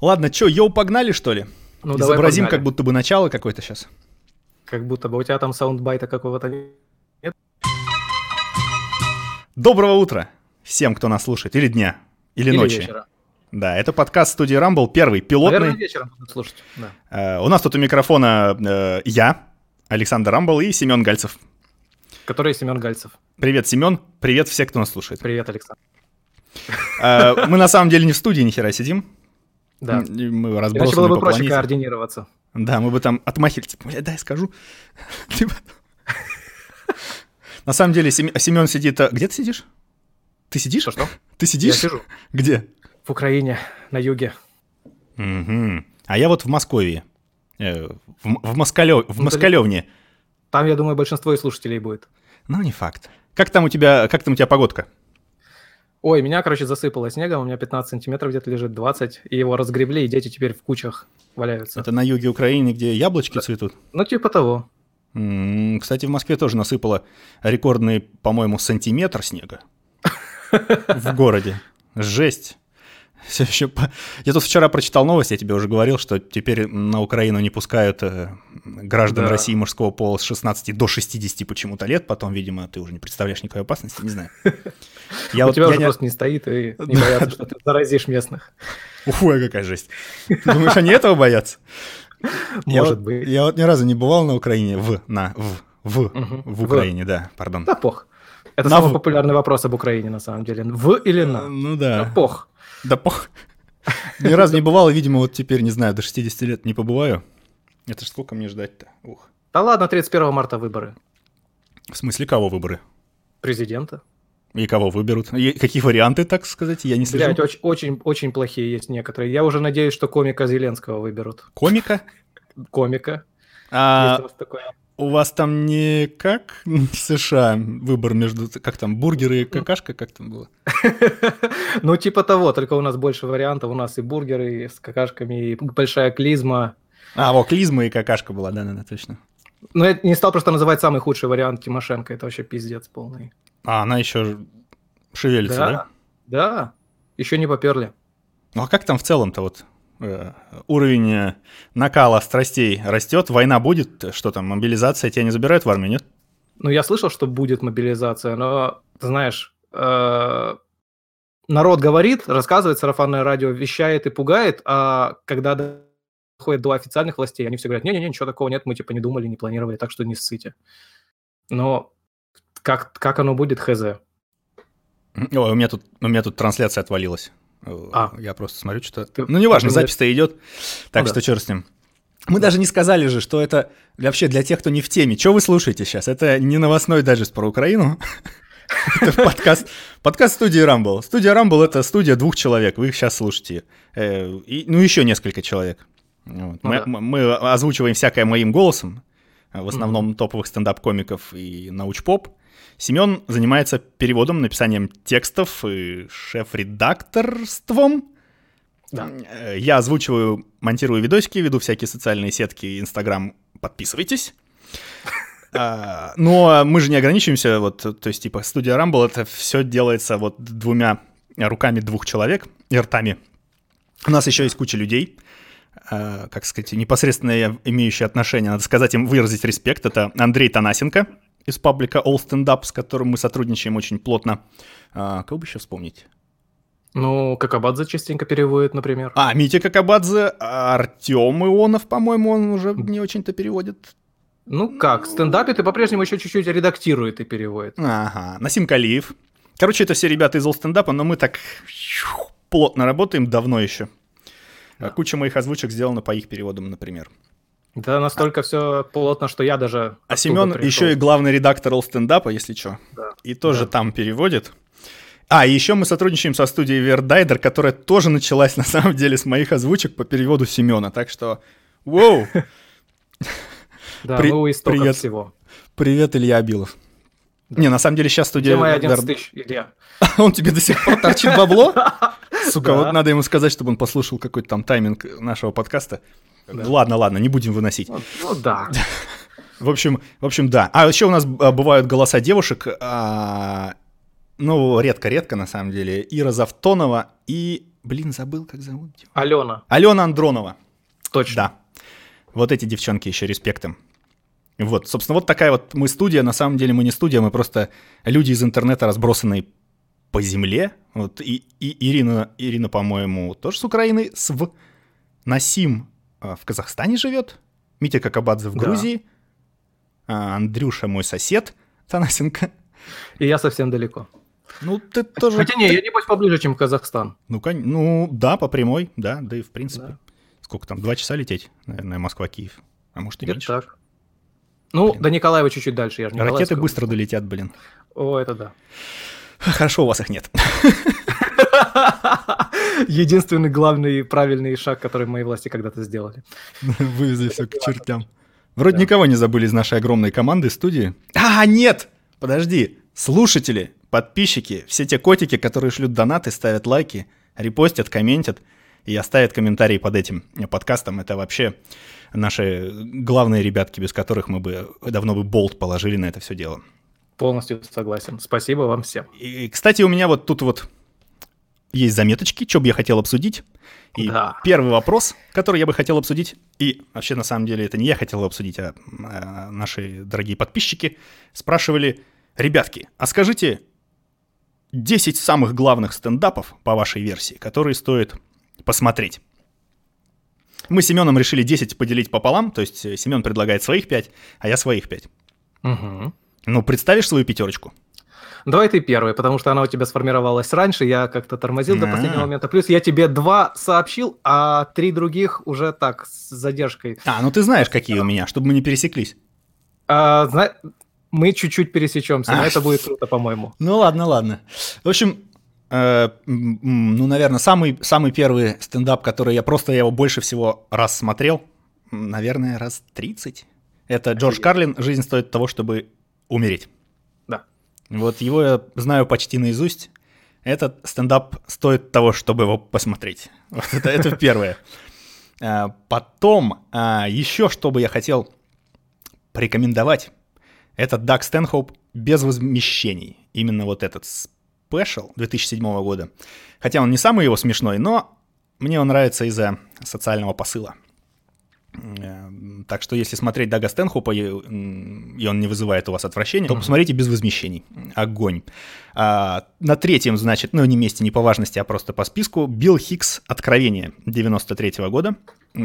Ладно, чё, yo, погнали, что ли? Ну, давай Изобразим, погнали. как будто бы начало какое-то сейчас. Как будто бы у тебя там soundbite а какого-то нет. Доброго утра всем, кто нас слушает. Или дня, или, Или ночи. вечера. Да, это подкаст студии Rumble, первый, пилотный. Наверное, вечером будут слушать. Да. Э, у нас тут у микрофона э, я, Александр Рамбл и Семен Гальцев. Который Семен Гальцев. Привет, Семен. Привет все, кто нас слушает. Привет, Александр. Э, мы на самом деле не в студии ни хера сидим. Да. И Мы Иначе разбросаны было бы проще планете. координироваться. Да, мы бы там отмахивали, типа, «Бля, дай скажу. На самом деле Семен сидит... а, Где ты сидишь? Ты сидишь? Что-что? Ты Я сидишь? сижу Где? в Украине, на юге. Мгм. А я вот в Москве. Э, В, в, Москалё- в Ну, Москалевне. Там, я думаю, большинство и слушателей будет. Ну, не факт. Как там у тебя, как там у тебя погодка? Ой, меня, короче, засыпало снегом, у меня 15 сантиметров где-то лежит, 20, и его разгребли, и дети теперь в кучах валяются. Это на юге Украины, где яблочки цветут. Ну, типа того. М, Кстати, в Москве тоже насыпало рекордный, по-моему, сантиметр снега в городе. Жесть. Всё ещё по- Я тут вчера прочитал новость, я тебе уже говорил, что теперь на Украину не пускают э, граждан Да. России мужского пола с 16 до 60 почему-то лет, потом, видимо, ты уже не представляешь никакой опасности, не знаю. Я у вот- тебя я уже не- просто не стоит, и не боятся, что ты заразишь местных. Ой, какая жесть. Думаешь, они этого боятся? Может быть. Я вот ни разу не бывал на Украине, в, на, в, в, в Украине, да, пардон. Да пох. Это На самый в. популярный вопрос об Украине, на самом деле. В или на? Ну Да да. пох. Да пох. Ни разу не бывал, и, видимо, вот теперь, не знаю, до 60 лет не побываю. Это ж сколько мне ждать-то? Ух. Да ладно, 31 марта выборы. В смысле, кого выборы? Президента. И кого выберут? И какие варианты, так сказать, я не слежу. Блять, очень, очень, очень плохие есть некоторые. Я уже надеюсь, что комика Зеленского выберут. Комика? Комика. Есть А у вас такое? У вас там не как в США выбор между, как там, бургеры и какашка, как там было? Ну, типа того, только у нас больше вариантов. У нас и бургеры с какашками, и большая клизма. А, вот клизма и какашка была, да-да-да, точно. Но я не стал просто называть самый худший вариант Тимошенко. Это вообще пиздец полный. А, она еще шевелится, да? Да. Еще не поперли. Ну а как там в целом-то вот уровень э, накала страстей растет? Война будет? Что там, мобилизация? Тебя не забирают в армию, нет? Ну, я слышал, что будет мобилизация, но, ты знаешь, э, народ говорит, рассказывает, сарафанное радио вещает и пугает, а когда доходит до официальных властей, они все говорят, не-не-не, ничего такого нет, мы типа не думали, не планировали, так что не ссыте. Но как, как оно будет, хз. Ой, у меня тут, у меня тут трансляция отвалилась. А. Я просто смотрю, что... Ты- Ну, неважно, запись-то идет, так Ну что да. черт с ним. Мы даже не сказали же, что это вообще для тех, кто не в теме. Что вы слушаете сейчас? Это не новостной дайджест про Украину. Это подкаст, подкаст студии Rumble. Студия Rumble — это студия двух человек, вы их сейчас слушаете. Э, и- ну, еще несколько человек. Вот. Ну Мы, да. мы- озвучиваем всякое моим голосом, в основном топовых стендап-комиков и научпоп. Семен занимается переводом, написанием текстов и шеф-редакторством. Да. Э, Я озвучиваю, монтирую видосики, веду всякие социальные сетки, Инстаграм. Подписывайтесь. А, Но мы же не ограничиваемся, вот, то есть, типа, студия Rumble, это все делается вот двумя руками двух человек и ртами. У нас еще есть куча людей, а, как сказать, непосредственно имеющие отношение, надо сказать им, выразить респект. Это Андрей Танасенко из паблика All Stand Up, с которым мы сотрудничаем очень плотно. А, Кого бы еще вспомнить? Ну, как Абадзе частенько переводит, например. А, Митя Какабадзе, Артем Ионов, по-моему, он уже не очень-то переводит. Ну как, в стендапе ты по-прежнему еще чуть-чуть редактирует и переводит. Ага, Насим Калиев. Короче, это все ребята из All Stand Up, но мы так плотно работаем давно еще. Да. Куча моих озвучек сделана по их переводам, например. Да настолько все плотно, что я даже... А Семен пришел. еще и главный редактор Up, если что. Да. И тоже Да. там переводит. А, и еще мы сотрудничаем со студией Вердайдер, которая тоже началась на самом деле с моих озвучек по переводу Семена. Так что, воу, Да, При- мы у истоков привет. всего. привет, Илья Абилов. Не, на самом деле сейчас студия... Где мои 11 Вер- тысяч, Илья? Он тебе до сих пор торчит бабло? Сука, вот надо ему сказать, чтобы он послушал какой-то там тайминг нашего подкаста. Да. Ладно, ладно, не будем выносить. Ну, ну да. В общем, в общем, да. А еще у нас а, бывают голоса девушек, а, ну, редко-редко, на самом деле, Ира Завтонова и, блин, забыл, как зовут. Алена. Алена Андронова. Точно. Да. Вот эти девчонки еще респектом. Вот, собственно, вот такая вот мы студия. На самом деле мы не студия, мы просто люди из интернета, разбросанные по земле. Вот, и, и Ирина, Ирина, по-моему, тоже с Украины. Св. Насим а, в Казахстане живет. Митя Кокобадзе в Да. Грузии. А, Андрюша мой сосед Танасенко. И я совсем далеко. Ну, ты тоже... Хотя не, я небось поближе, чем Казахстан. Ну, кон- ну, да, по прямой, да, да и в принципе. Да. Сколько там, два часа лететь, наверное, Москва-Киев. А может и меньше. так. Ну, Блин. до Николаева чуть-чуть дальше. Я же Ракеты быстро долетят, блин. О, это да. Хорошо, у вас их нет. Единственный главный правильный шаг, который мои власти когда-то сделали. Вывезли все к чертям. Вроде Да. никого не забыли из нашей огромной команды студии. А, нет! Подожди. Слушатели, подписчики, все те котики, которые шлют донаты, ставят лайки, репостят, комментят и оставят комментарии под этим подкастом. Это вообще наши главные ребятки, без которых мы бы давно бы болт положили на это все дело. Полностью согласен. Спасибо вам всем. И, кстати, у меня вот тут вот есть заметочки, что бы я хотел обсудить. И Да. первый вопрос, который я бы хотел обсудить, и вообще на самом деле это не я хотел обсудить, а, а, наши дорогие подписчики спрашивали, ребятки, а скажите 10 самых главных стендапов по вашей версии, которые стоит посмотреть. Мы с Семеном решили 10 поделить пополам, то есть э, Семен предлагает своих 5, а я своих 5. Мгм. Ну, представишь свою пятерочку? Давай ты первый, потому что она у тебя сформировалась раньше, я как-то тормозил до последнего момента. Плюс я тебе два сообщил, а три других уже так, с задержкой. А, ну ты знаешь, какие у меня, чтобы мы не пересеклись. А, зна- Мы чуть-чуть пересечемся, но это будет круто, по-моему. Ну ладно, ладно. В общем, э, ну, наверное, самый, самый первый стендап, который я просто я его больше всего раз смотрел, наверное, раз 30. Это Джордж. Карлин «Жизнь стоит того, чтобы умереть». Вот его я знаю почти наизусть. Этот стендап стоит того, чтобы его посмотреть. Вот это, это первое. А, Потом, а, еще что бы я хотел порекомендовать, это Даг Стэнхоуп без возмещений. Именно вот этот спешл 2007 года. Хотя он не самый его смешной, но мне он нравится из-за социального посыла. Э, Так что если смотреть Дага Стэнхопа, и он не вызывает у вас отвращения, то посмотрите без возмещений. Огонь. А, на третьем, значит, ну не месте, не по важности, а просто по списку, Билл Хикс «Откровение» 93 года.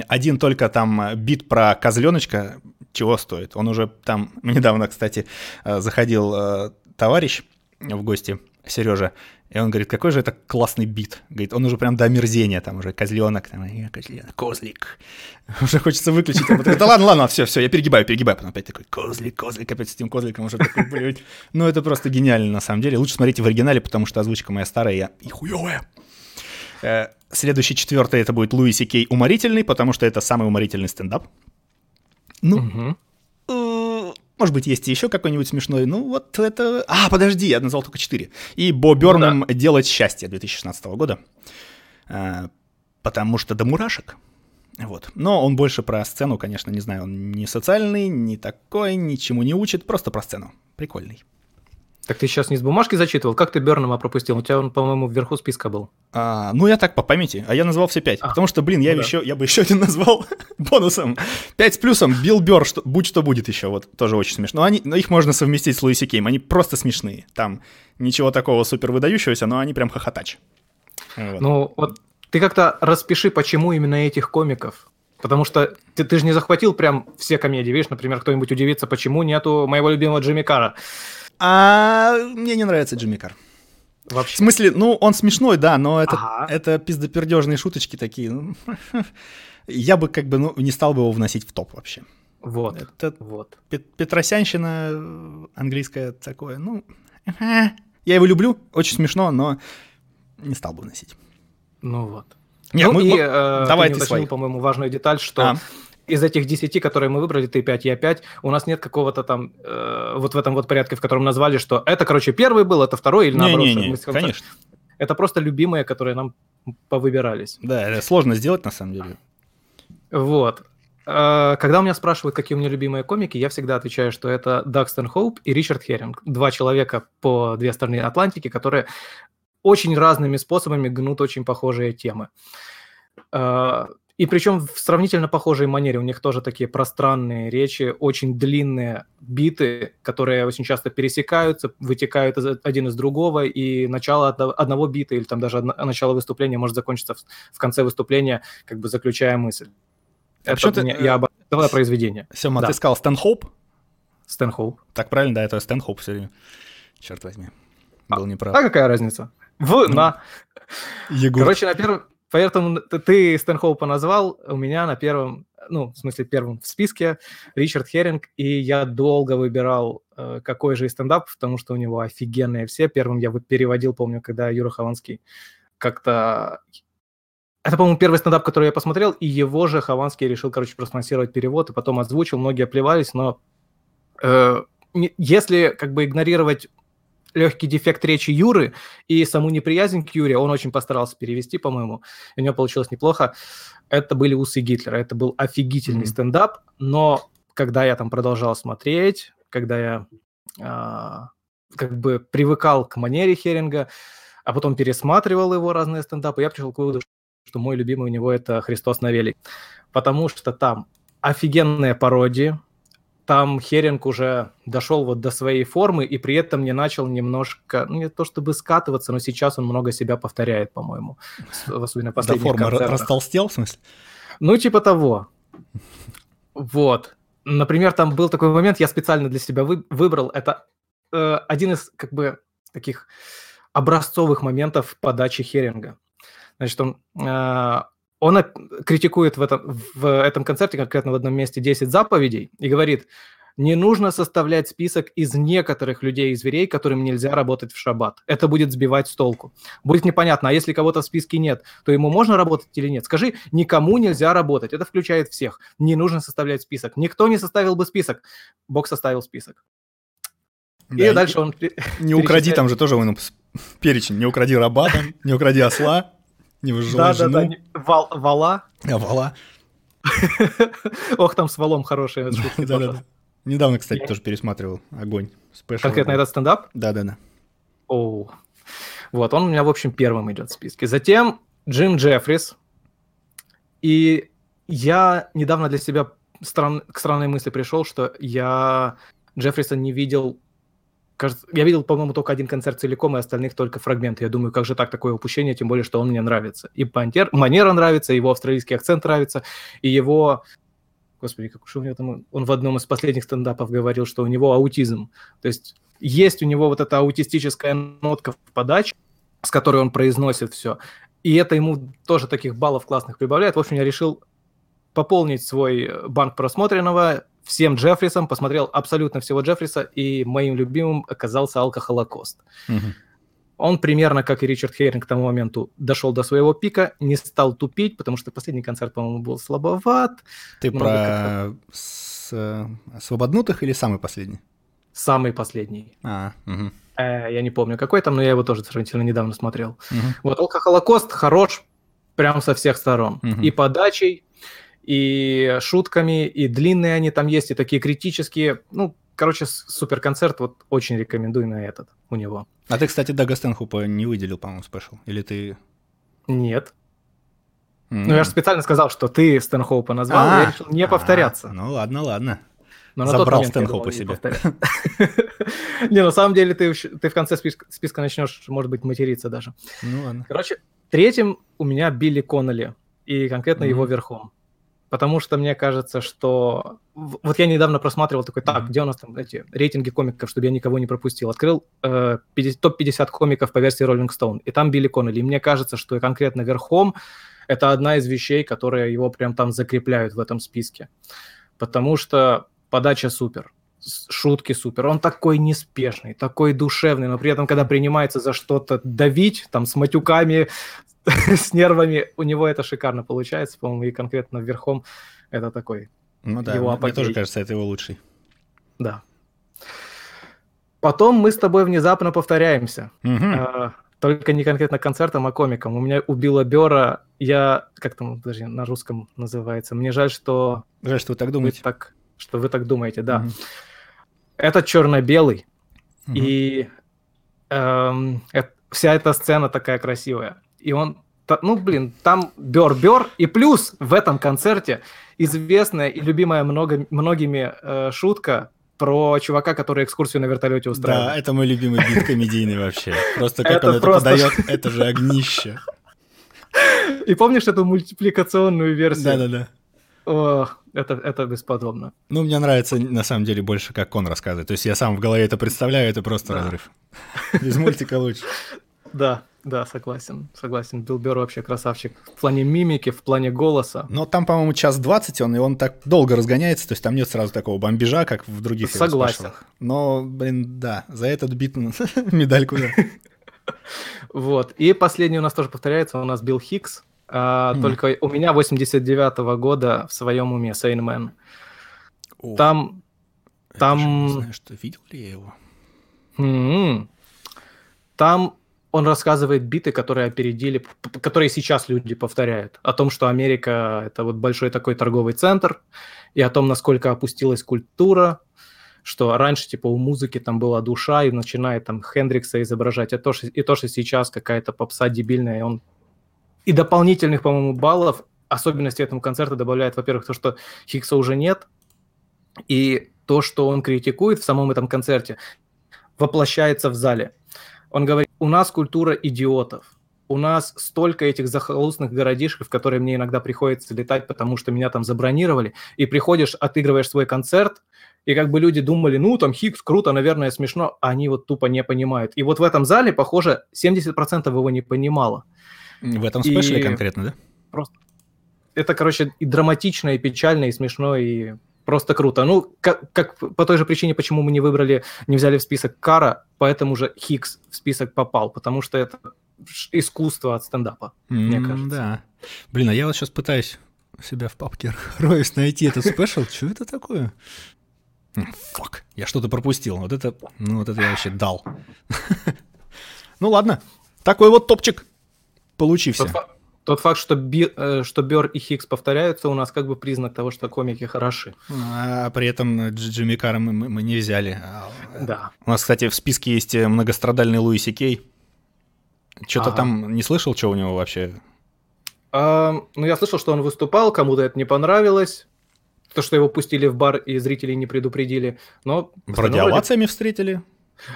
Один только там э, бит про козленочка чего стоит. Он уже там, недавно, кстати, э, заходил э, товарищ в гости, Сережа, и он говорит, какой же это классный бит. Говорит, он уже прям до омерзения, там уже козленок, там, э, козленок, козлик. Уже хочется выключить. а потом, Да ладно, ладно, все, все, я перегибаю, перегибаю. Потом опять такой, козлик, козлик, опять с этим козликом уже такой, блядь. Ну, это просто гениально, на самом деле. Лучше смотрите в оригинале, потому что озвучка моя старая я и хуевая. Э, Следующий, четвертый, это будет Луиси Кей уморительный, потому что это самый уморительный стендап. Ну, Мгм. Может быть, есть еще какой-нибудь смешной. Ну, вот это... А, подожди, я назвал только четыре. И Бо Бёрнам «Делать счастье» 2016 года. А, Потому что до мурашек. Вот. Но он больше про сцену, конечно, не знаю. Он не социальный, не такой, ничему не учит. Просто про сцену. Прикольный. Так ты сейчас не с бумажки зачитывал? Как ты Бернама пропустил? У тебя он, по-моему, вверху списка был. А, ну, я так по памяти, а я назвал все пять. А, потому что, блин, я, ну да. еще, я бы еще один назвал бонусом. Пять с плюсом, Билл Бёрр, что, будь что будет еще, вот тоже очень смешно. Они, но их можно совместить с Луиси Кейм, они просто смешные. Там ничего такого супер выдающегося, но они прям хохотач. Вот. Ну, вот ты как-то распиши, почему именно этих комиков. Потому что ты, ты же не захватил прям все комедии. Видишь, например, кто-нибудь удивится, почему нету моего любимого Джимми Кара. А мне не нравится Джимми Кар. В Вообще. смысле, ну, он смешной, да, но это, Ага. это пиздопердежные шуточки такие. ну, Я бы как бы ну, не стал бы его вносить в топ вообще. Вот. Это Вот. Пет- Петросянщина английское такое, ну... Я его люблю, очень смешно, но не стал бы носить. Ну вот. Нет, ну мы- и мы- э, давай ты не ты по-моему, важную деталь, что А. из этих 10, которые мы выбрали, ты 5, я 5, у нас нет какого-то там, э, вот в этом вот порядке, в котором назвали, что это, короче, первый был, это второй, или наоборот. мы с конца- конечно. Это просто любимые, которые нам повыбирались. Да, это сложно сделать на самом деле. Вот. э, когда у меня спрашивают, какие у меня любимые комики, я всегда отвечаю, что это Дакстон Хоуп и Ричард Херинг. Два человека по две стороны Атлантики, которые очень разными способами гнут очень похожие темы. Э, и причем в сравнительно похожей манере. У них тоже такие пространные речи, очень длинные биты, которые очень часто пересекаются, вытекают один из другого, и начало одного бита или там даже начало выступления может закончиться в конце выступления, как бы заключая мысль. А это ты, я об целое произведение. Сема, да. ты сказал Стэнхоуп? Стэнхоуп. Так правильно, да, это Стэнхоуп все время. Черт возьми. Был а, неправ. А какая разница? В, ну, на. Егор. Короче, на первом, Поэтому ты Стэнхоупа назвал, у меня на первом, ну, в смысле, первом в списке Ричард Херинг, и я долго выбирал, э, какой же стендап, потому что у него офигенные все. Первым я переводил, помню, когда Юра Хованский как-то... Это, по-моему, первый стендап, который я посмотрел, и его же Хованский решил, короче, проспонсировать перевод, и потом озвучил, многие оплевались, но э, если как бы игнорировать легкий дефект речи Юры и саму неприязнь к Юре, он очень постарался перевести, по-моему, у него получилось неплохо. Это были усы Гитлера, это был офигительный mm-hmm. стендап, но когда я там продолжал смотреть, когда я а, как бы привыкал к манере Херинга, а потом пересматривал его разные стендапы, я пришел к выводу, что мой любимый у него это «Христос на велик», потому что там офигенная пародия, там Херинг уже дошел вот до своей формы и при этом не начал немножко, ну не то чтобы скатываться, но сейчас он много себя повторяет, по-моему, особенно последних До формы концертах. растолстел, в смысле? Ну, типа того. Вот. Например, там был такой момент, я специально для себя вы, выбрал, это э, один из, как бы, таких образцовых моментов подачи Херинга. Значит, он, э, он критикует в этом, в этом концерте, конкретно в одном месте, 10 заповедей и говорит, не нужно составлять список из некоторых людей и зверей, которым нельзя работать в шаббат. Это будет сбивать с толку. Будет непонятно, а если кого-то в списке нет, то ему можно работать или нет? Скажи, никому нельзя работать. Это включает всех. Не нужно составлять список. Никто не составил бы список. Бог составил список. Да, и дальше он... Не укради, там же тоже перечень. Не укради раба, не укради осла. Не выжила да, жену. Да, да, Вал, вала. А, вала. Ох, там с валом хорошие. Да, да, да. Недавно, кстати, тоже пересматривал «Огонь». Конкретно этот стендап? Да, да, да. О, вот, он у меня, в общем, первым идет в списке. Затем Джим Джеффрис. И я недавно для себя стран... к странной мысли пришел, что я Джеффриса не видел кажется, я видел, по-моему, только один концерт целиком, и остальных только фрагменты. Я думаю, как же так такое упущение, тем более, что он мне нравится. И Пантер, манера нравится, его австралийский акцент нравится, и его... Господи, как уж у него там... Он в одном из последних стендапов говорил, что у него аутизм. То есть есть у него вот эта аутистическая нотка в подаче, с которой он произносит все. И это ему тоже таких баллов классных прибавляет. В общем, я решил пополнить свой банк просмотренного всем Джеффрисом, посмотрел абсолютно всего Джеффриса, и моим любимым оказался Алкохолокост. Угу. Он примерно, как и Ричард Хейринг к тому моменту, дошел до своего пика, не стал тупить, потому что последний концерт, по-моему, был слабоват. Ты про с... Э, свободнутых или самый последний? Самый последний. А, угу. э, я не помню, какой там, но я его тоже сравнительно недавно смотрел. Угу. Вот Алкохолокост хорош прям со всех сторон. Угу. И подачей, и шутками, и длинные они там есть, и такие критические. Ну, короче, супер концерт, вот очень рекомендую на этот у него. А ты, кстати, Дага Стэнхупа не выделил, по-моему, спешл? Или ты... Нет. Mm. Ну, я же специально сказал, что ты Стэнхоупа назвал, а, я решил не повторяться. А, ну, ладно, ладно. Но Забрал Стэнхоупа себе. Не, на самом деле ты, в конце списка, начнешь, может быть, материться даже. Ну ладно. Короче, третьим у меня Билли Коннелли, и конкретно его верхом потому что мне кажется, что... Вот я недавно просматривал такой, так, где у нас там эти рейтинги комиков, чтобы я никого не пропустил. Открыл э, топ-50 комиков по версии Rolling Stone, и там Билли Коннелли. И мне кажется, что конкретно верхом это одна из вещей, которые его прям там закрепляют в этом списке. Потому что подача супер, шутки супер. Он такой неспешный, такой душевный, но при этом, когда принимается за что-то давить, там, с матюками, с нервами, у него это шикарно получается, по-моему, и конкретно верхом это такой Ну да, его мне тоже кажется, это его лучший. Да. Потом мы с тобой внезапно повторяемся. Угу. Только не конкретно концертом, а комиком. У меня убила Бера. Я, как там, подожди, на русском называется. Мне жаль, что... Жаль, что вы так Вы думаете. так, что вы так думаете, да. Мгм. Это черно-белый. Мгм. И эм, эт- вся эта сцена такая красивая. И он, ну, блин, там бер-бер. И плюс в этом концерте известная и любимая много, многими э, шутка про чувака, который экскурсию на вертолете Да, устраивает. это мой любимый бит комедийный вообще. Просто как Это он это подает, это же огнище. И помнишь эту мультипликационную версию? Да-да-да. О, это, это бесподобно. Ну, мне нравится, на самом деле, больше, как он рассказывает. То есть я сам в голове это представляю, это просто Да. разрыв. Без мультика лучше. Да, да, согласен, согласен. Билл Бёрр вообще красавчик. В плане мимики, в плане голоса. Но там, по-моему, час двадцать он, и он так долго разгоняется, то есть там нет сразу такого бомбежа, как в других Согласен. Но, блин, да, за этот бит медальку, да. Вот. И последний у нас тоже повторяется, у нас Билл Хикс. А, Мгм. Только у меня 89 года в своем уме Сейнмен. Там... я там- Не знаю, что видел ли я его. м, Там он рассказывает биты, которые опередили, которые сейчас люди повторяют. О том, что Америка — это вот большой такой торговый центр, и о том, насколько опустилась культура, что раньше, типа, у музыки там была душа, и начинает там Хендрикса изображать, и то, что, и то, что сейчас какая-то попса дебильная, и он... И дополнительных, по-моему, баллов, особенности этому концерту добавляет, во-первых, то, что Хиггса уже нет, и то, что он критикует в самом этом концерте, воплощается в зале. Он говорит, у нас культура идиотов, у нас столько этих захолустных городишек, в которые мне иногда приходится летать, потому что меня там забронировали, и приходишь, отыгрываешь свой концерт, и как бы люди думали, ну, там Хиггс, круто, наверное, смешно, а они вот тупо не понимают. И вот в этом зале, похоже, 70% его не понимало. В этом спешле И- конкретно, да? Это, короче, и драматично, и печально, и смешно, и просто круто. Ну, как, как по той же причине, почему мы не выбрали, не взяли в список Кара, поэтому же Хиггс в список попал, потому что это искусство от стендапа. мне М, кажется. Да. Блин, а я вот сейчас пытаюсь себя в папке роюсь найти этот спешл. Что это такое? Фак, я что-то пропустил. Вот это, ну вот это я вообще дал. Ну ладно, такой вот топчик получився. Тот, фа- тот факт, что, Би- э, что Бер и Хиггс повторяются, у нас как бы признак того, что комики хороши. А при этом Дж- Джимми Карра мы, мы- не взяли. А, Да. У нас, кстати, в списке есть э, многострадальный Луиси Кей. Что-то Ага. там не слышал, что у него вообще? А, ну, я слышал, что он выступал, кому-то это не понравилось. То, что его пустили в бар и зрители не предупредили. Но остальное вроде- овациями встретили.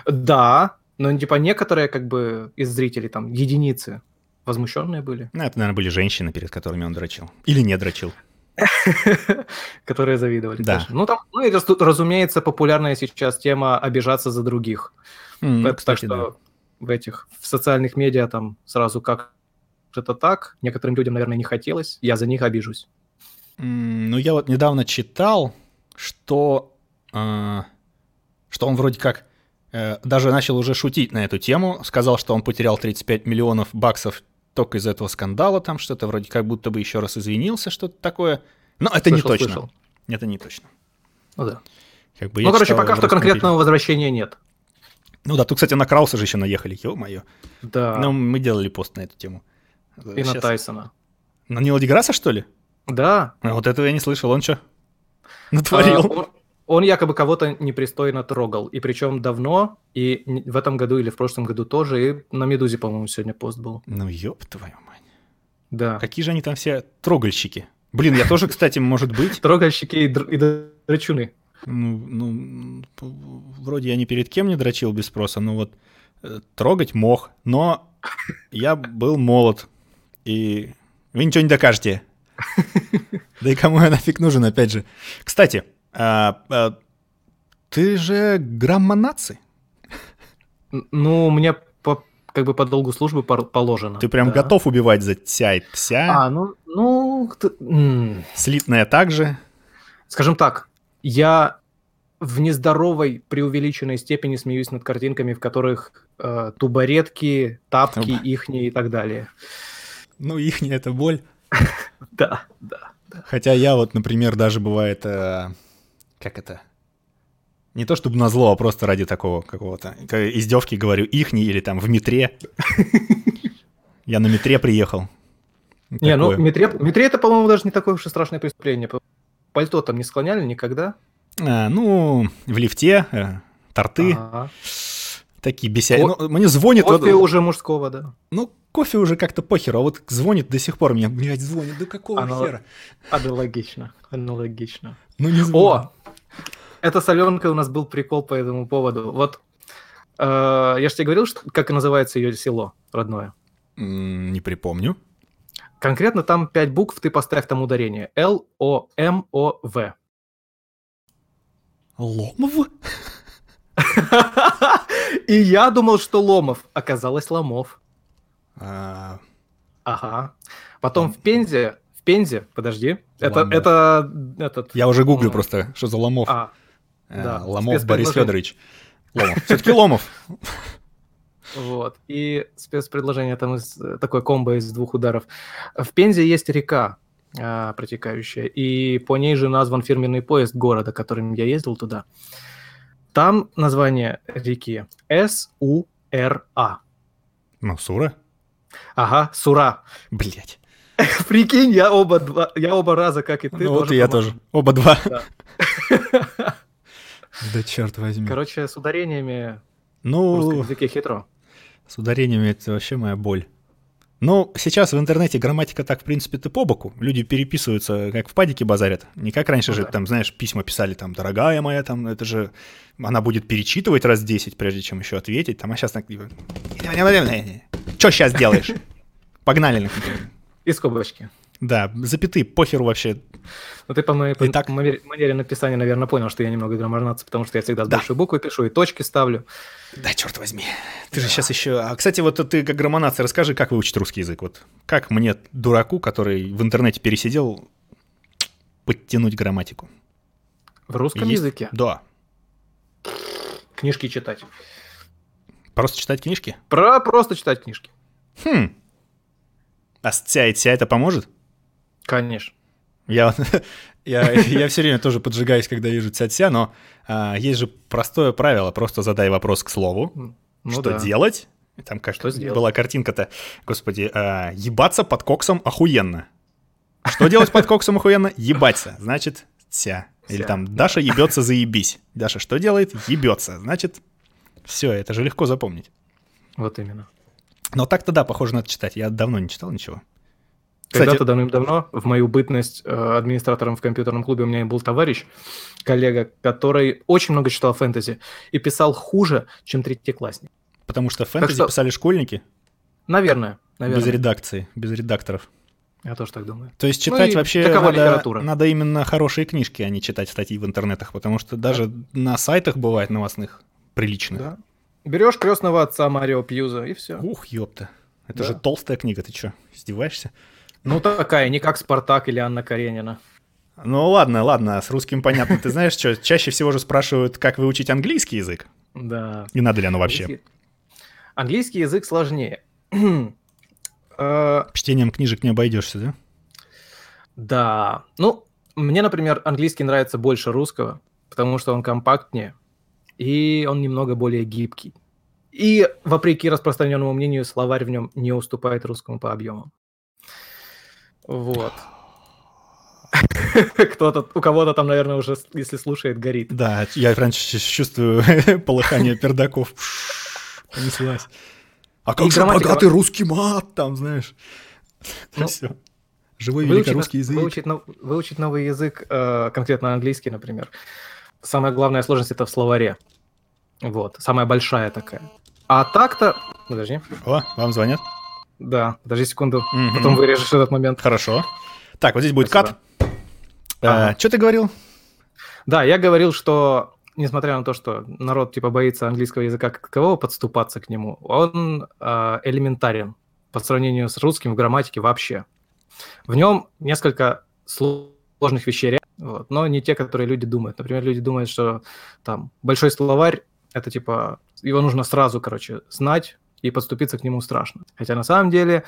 Да, но типа некоторые как бы из зрителей, там, единицы, возмущенные были, Ну, это, наверное, были женщины, перед которыми он дрочил. Или не дрочил. которые завидовали. Да. Ну, там, ну и разумеется, популярная сейчас тема обижаться за других. Ну, Так кстати, что в этих, в социальных медиа там сразу как это так, некоторым людям, наверное, не хотелось, я за них обижусь. Ну, я вот недавно читал, что, а, что он вроде как э, даже начал уже шутить на эту тему, сказал, что он потерял 35 миллионов баксов только из этого скандала, там что-то вроде как будто бы еще раз извинился, что-то такое. Но это не Слышал, точно. слышал. Это не точно. Ну да. Как бы ну, короче, читал пока что конкретного возвращения нет. Ну да, тут, кстати, на Крауса же еще наехали, ё-моё. Да. Ну, мы делали пост на эту тему. и на Щас. Тайсона. На Нила Деграсса, что ли? Да. А вот этого я не слышал. Он что? Натворил? А, он, он якобы кого-то непристойно трогал. И причем давно, и в этом году или в прошлом году тоже. И на Медузе, по-моему, сегодня пост был. Ну, ёб твою мать. Да. Какие же они там все трогальщики? Блин, я тоже, кстати, может быть. Трогальщики и, др- и драчуны. Ну, ну, вроде я ни перед кем не дрочил без спроса, но вот э, трогать мог. Но я был молод. И вы ничего не докажете. Да и кому я нафиг нужен, опять же. Кстати, а, а, ты же грамма нации. Ну, мне по, как бы по долгу службы положено. Ты прям да. готов убивать за тся и пся. А, ну, ну, т- м. Слитная также. скажем так, я в нездоровой преувеличенной степени смеюсь над картинками, в которых э, тубаретки, тапки Оба. ихние и так далее. Ну, их не это боль. Да, да. Хотя я вот, например, даже бывает, э, как это, Не то чтобы на зло, а просто ради такого какого-то издевки говорю ихни или там в метре. Я на метре приехал. Не, ну метре, метре это, по-моему, даже не такое уж и страшное преступление. Пальто там не склоняли никогда? А, ну, в лифте, э, торты. Такие бесяги. Ко- ну, мне звонит... Кофе вот, уже мужского, да. Ну, кофе уже как-то похер, а вот звонит до сих пор мне, блядь, звонит, да какого Анал... хера? Аналогично, аналогично. Ну не звонит. О, это соленка у нас был прикол по этому поводу. Вот э, я же тебе говорил, что, как называется ее село родное? Не припомню. Конкретно там пять букв, ты поставь там ударение. Л-О-М-О-В. Ломов? И я думал, что Ломов. Оказалось, Ломов. А... Ага. Потом в Пензе, в Пензе, подожди, это, это этот... Я уже гуглю просто, что за Ломов. А, а, да. Ломов Борис Федорович. Ломов. Все-таки Ломов. Вот. И спецпредложение там из, такой комбо из двух ударов. В Пензе есть река а, протекающая, и по ней же назван фирменный поезд города, которым я ездил туда. Там название реки С-У-Р-А. Ну, Сура? Ага, Сура. Блять. Прикинь, я оба, два, я оба раза, как и ты. Ну вот и я тоже. Оба два. Да. да черт возьми. Короче, с ударениями ну, в русском языке хитро. С ударениями это вообще моя боль. Ну, сейчас в интернете грамматика так, в принципе-то по боку. Люди переписываются, как в падике базарят. Не как раньше ну, же, да. там, знаешь, письма писали, там, дорогая моя, там, это же... Она будет перечитывать раз 10, прежде чем еще ответить. Там, а сейчас так, типа... Что сейчас делаешь? Погнали. И скобочки. Да, запятые, похеру вообще. Ну ты по моей по, так... манере написания, наверное, понял, что я немного граммарнаться, потому что я всегда с да. большой буквы пишу и точки ставлю. Да, черт возьми. Ты да. же сейчас еще... А, кстати, вот ты как граммонация, расскажи, как выучить русский язык. Вот как мне, дураку, который в интернете пересидел, подтянуть грамматику? В русском Есть... языке? Да. Книжки читать. Просто читать книжки? Про просто читать книжки. Хм. А стя и тя это поможет? Конечно. Я, я, я все время тоже поджигаюсь, когда вижу ця но а, есть же простое правило, просто задай вопрос к слову. Ну, что да. делать? Там как что была картинка-то, господи, а, ебаться под коксом охуенно. Что делать под коксом охуенно? Ебаться, значит, тя. Или там Даша ебется, заебись. Daша что делает? Ебется. Значит, все, это же легко запомнить. Вот именно. Но так-то да, похоже, надо читать. Я давно не читал ничего. Когда-то давным-давно, в мою бытность э, администратором в компьютерном клубе, у меня был товарищ, коллега, который очень много читал фэнтези и писал хуже, чем третьеклассник. Потому что фэнтези что... писали школьники? Наверное, наверное. Без редакции, без редакторов. Я тоже так думаю. То есть ну читать ну вообще надо, надо именно хорошие книжки, а не читать статьи в интернетах, потому что даже да. на сайтах бывает новостных приличных. Да. Берешь крестного отца Марио Пьюза и все. Ух, ёпта. Это да. же толстая книга, ты что, издеваешься? Ну такая, не как Спартак или Анна Каренина. Ну ладно, ладно, с русским понятно. Ты знаешь, что чаще всего же спрашивают, как выучить английский язык? Да. И надо ли оно вообще? Английский, язык сложнее. Э, Чтением книжек не обойдешься, да? Да. Ну, мне, например, английский нравится больше русского, потому что он компактнее, и он немного более гибкий. И, вопреки распространенному мнению, словарь в нем не уступает русскому по объемам. Вот. Кто-то, у кого-то там, наверное, уже, если слушает, горит. Да, я раньше чувствую полыхание пердаков. Понеслась. А как же богатый русский мат там, знаешь? Ну, Все. Живой великорусский язык. Выучить, выучить новый язык, э, конкретно английский, например. Самая главная сложность это в словаре. Вот, самая большая такая. А так-то... Подожди. О, вам звонят. Да, подожди секунду, угу. потом вырежешь этот момент. Хорошо. Так, вот здесь будет Спасибо. кат. Э, ага. что ты говорил? Да, я говорил, что несмотря на то, что народ типа боится английского языка как такового подступаться к нему, он э, элементарен по сравнению с русским в грамматике вообще. В нем несколько сложных вещей, вот, но не те, которые люди думают. Например, люди думают, что там большой словарь это типа его нужно сразу, короче, знать, и подступиться к нему страшно. Хотя на самом деле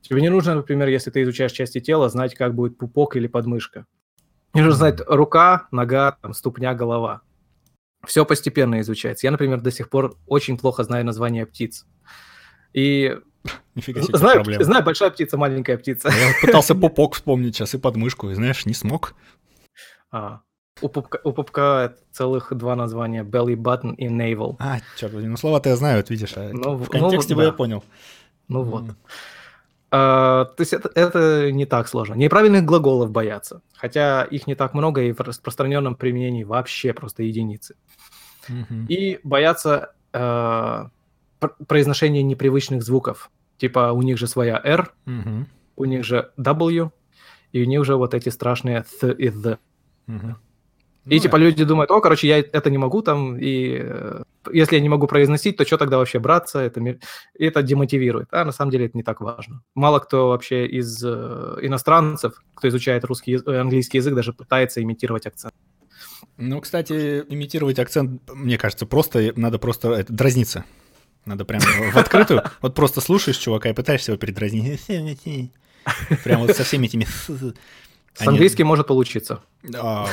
тебе не нужно, например, если ты изучаешь части тела, знать, как будет пупок или подмышка. Нужно знать рука, нога, там, ступня, голова. Все постепенно изучается. Я, например, до сих пор очень плохо знаю название птиц. И Нифига себе, знаю, проблема. знаю, большая птица, маленькая птица. Я пытался пупок вспомнить сейчас и подмышку, и знаешь, не смог. А, у, пупка, у пупка целых два названия. Belly button и navel. А, черт возьми, ну слова-то я знаю, вот видишь, а Ну, в ну, контексте бы да. я понял. Ну вот. М. А, то есть это, это не так сложно. Неправильных глаголов боятся. Хотя их не так много, и в распространенном применении вообще просто единицы. Мгм. И боятся э, пр- произношения непривычных звуков. Типа у них же своя R, Мгм. у них же W, и у них же вот эти страшные th и the. Мгм. И Ну, типа люди думают, о, короче, я это не могу там, и э, если я не могу произносить, то что тогда вообще браться? Это, это демотивирует. А на самом деле это не так важно. Мало кто вообще из э, иностранцев, кто изучает русский, э, английский язык, даже пытается имитировать акцент. Ну, кстати, имитировать акцент, мне кажется, просто надо просто это, дразниться. Надо прям в открытую. Вот просто слушаешь чувака и пытаешься его передразнить. Прям вот со всеми этими... С Они- английским может получиться. А,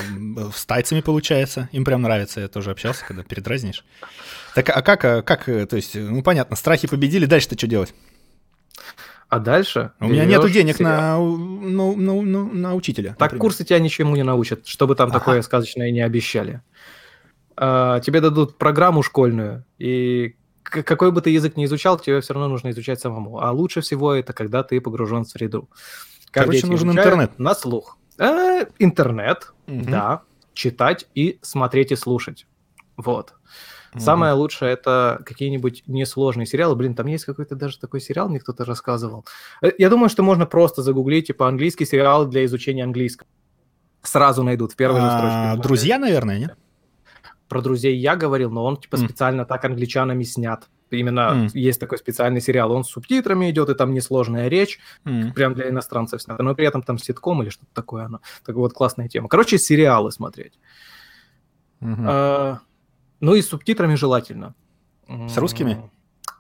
с тайцами получается. Им прям нравится. Я тоже общался, когда передразнишь. Так, а как, а как, э, то есть, ну, понятно, страхи победили, дальше-то что делать? А дальше... У меня нету денег на, на, на, на- на учителя. Так например. курсы тебя ничему не научат, чтобы там Ага. такое сказочное не обещали. А, тебе дадут программу школьную, и какой бы ты язык ни изучал, тебе все равно нужно изучать самому. А лучше всего это когда ты погружен в среду. Короче, нужен интернет. На слух. Э, интернет, да. Читать и смотреть и слушать. Вот. Самое лучшее это какие-нибудь несложные сериалы. Блин, там есть какой-то даже такой сериал, мне кто-то рассказывал. Э, Я думаю, что можно просто загуглить, типа, английский сериал для изучения английского. Сразу найдут в первой же А, строчке. Друзья, наверное, нет? Про друзей я говорил, но он, типа, специально так англичанами снят. Именно М. есть такой специальный сериал, он с субтитрами идет, и там несложная речь, М. прям для иностранцев снято, но при этом там ситком или что-то такое оно. Так вот, классная тема. Короче, сериалы смотреть. Мгм. А, ну и с субтитрами желательно. С русскими?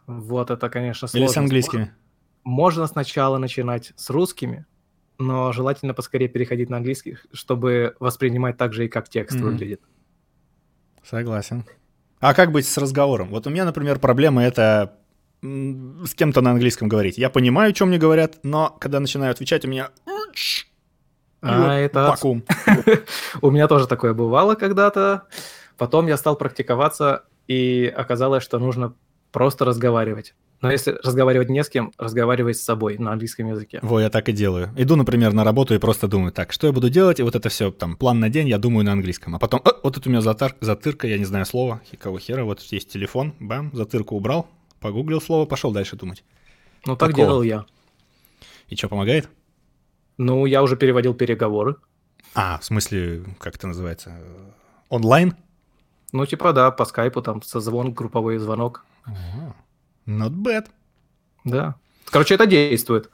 Вот это, конечно, сложно. Или с английскими? Можно сначала начинать с русскими, но желательно поскорее переходить на английский, чтобы воспринимать так же и как текст Мгм. выглядит. Согласен. А как быть с разговором? Вот у меня, например, проблема это с кем-то на английском говорить. Я понимаю, о чем мне говорят, но когда начинаю отвечать, у меня А вот это вакуум. у меня тоже такое бывало когда-то. Потом я стал практиковаться, и оказалось, что нужно просто разговаривать. Но если разговаривать не с кем, разговаривать с собой на английском языке. Во, я так и делаю. Иду, например, на работу и просто думаю, так, что я буду делать, и вот это все, там, план на день, я думаю на английском. А потом, «А, вот тут у меня затар, затырка, я не знаю слова, какого хера, вот есть телефон, бам, затырку убрал, погуглил слово, пошел дальше думать. Ну, так Такого. делал я. И что, помогает? Ну, я уже переводил переговоры. А, в смысле, как это называется? Онлайн? Ну, типа, да, по скайпу там созвон, групповой звонок. Ага. Not bad. Да. Короче, это действует.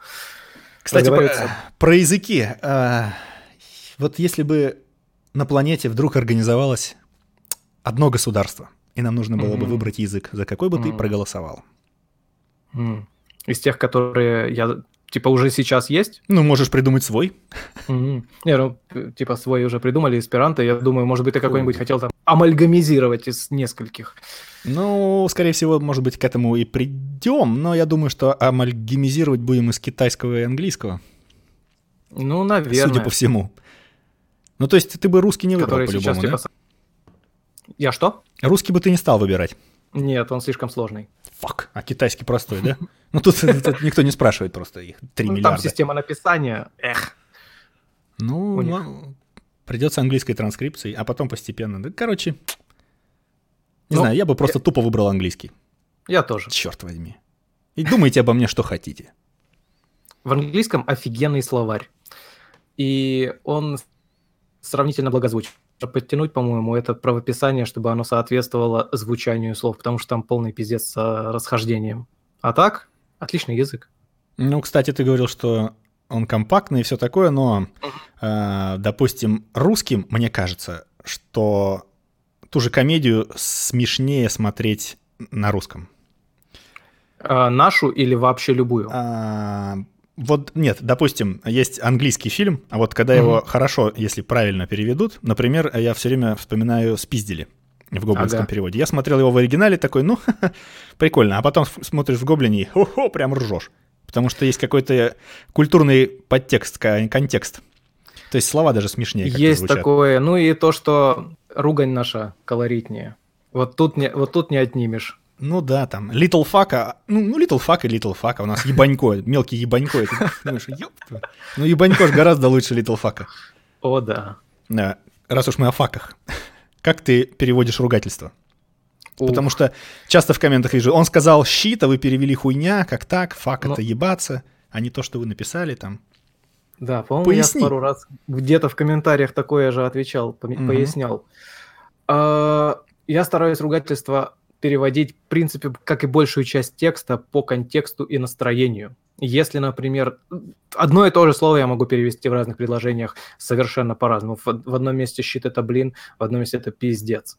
Кстати, про, про языки. А, вот если бы на планете вдруг организовалось одно государство, и нам нужно было бы Мгм. выбрать язык, за какой бы ты Мгм. проголосовал? М. Из тех, которые я типа уже сейчас есть. Ну, можешь придумать свой. Мгм. Не, ну, типа свой уже придумали, эсперанто. Я думаю, может быть, ты какой-нибудь хотел там амальгамизировать из нескольких. Ну, скорее всего, может быть, к этому и придем, но я думаю, что амальгамизировать будем из китайского и английского, Ну, наверное. судя по всему. Ну, то есть ты бы русский не выбрал которые сейчас по-любому, типа... да? с- Я что? Русский бы ты не стал выбирать. Нет, он слишком сложный. Фак. А китайский простой, да? Ну, тут, тут никто не спрашивает просто их. 3 Ну, там миллиарда. система написания. Эх. Ну, ну, придется английской транскрипцией, а потом постепенно. Да, короче, не Ну, знаю, я бы просто тупо выбрал английский. Я тоже. Черт возьми. И думайте обо мне, что хотите. В английском офигенный словарь. И он сравнительно благозвучен. Подтянуть, по-моему, это правописание, чтобы оно соответствовало звучанию слов, потому что там полный пиздец с расхождением. А так, отличный язык. Ну, кстати, ты говорил, что он компактный и все такое, но, э, допустим, русским, мне кажется, что ту же комедию смешнее смотреть на русском. А, нашу или вообще любую? А, вот нет, допустим, есть английский фильм, а вот когда его Мгм. хорошо, если правильно переведут, например, я все время вспоминаю «Спиздили». в гоблинском Ага. переводе. Я смотрел его в оригинале, такой, ну, прикольно. А потом смотришь в гоблине и хо-хо, прям ржешь. Потому что есть какой-то культурный подтекст, контекст. То есть слова даже смешнее Есть звучат. такое. Ну и то, что ругань наша колоритнее. Вот тут не, вот тут не отнимешь. Ну да, там, Little Fuck, а- ну, ну Little Fuck и Little Fuck, а у нас ебанько, мелкий ебанько. И ты думаешь, «Ёп твою». Ну ебанько ж гораздо лучше Little Fuck. О, да. Да, раз уж мы о факах. Как ты переводишь ругательство? Потому Ух. что часто в комментах вижу, он сказал щит, а вы перевели хуйня, как так, фак Ну. это ебаться, а не то, что вы написали там. Да, по-моему, Поясни. я пару раз где-то в комментариях такое же отвечал, поми- Мгм. пояснял. А, Я стараюсь ругательство переводить, в принципе, как и большую часть текста, по контексту и настроению. Если, например, одно и то же слово я могу перевести в разных предложениях совершенно по-разному. В, одном месте щит это блин, в одном месте это пиздец.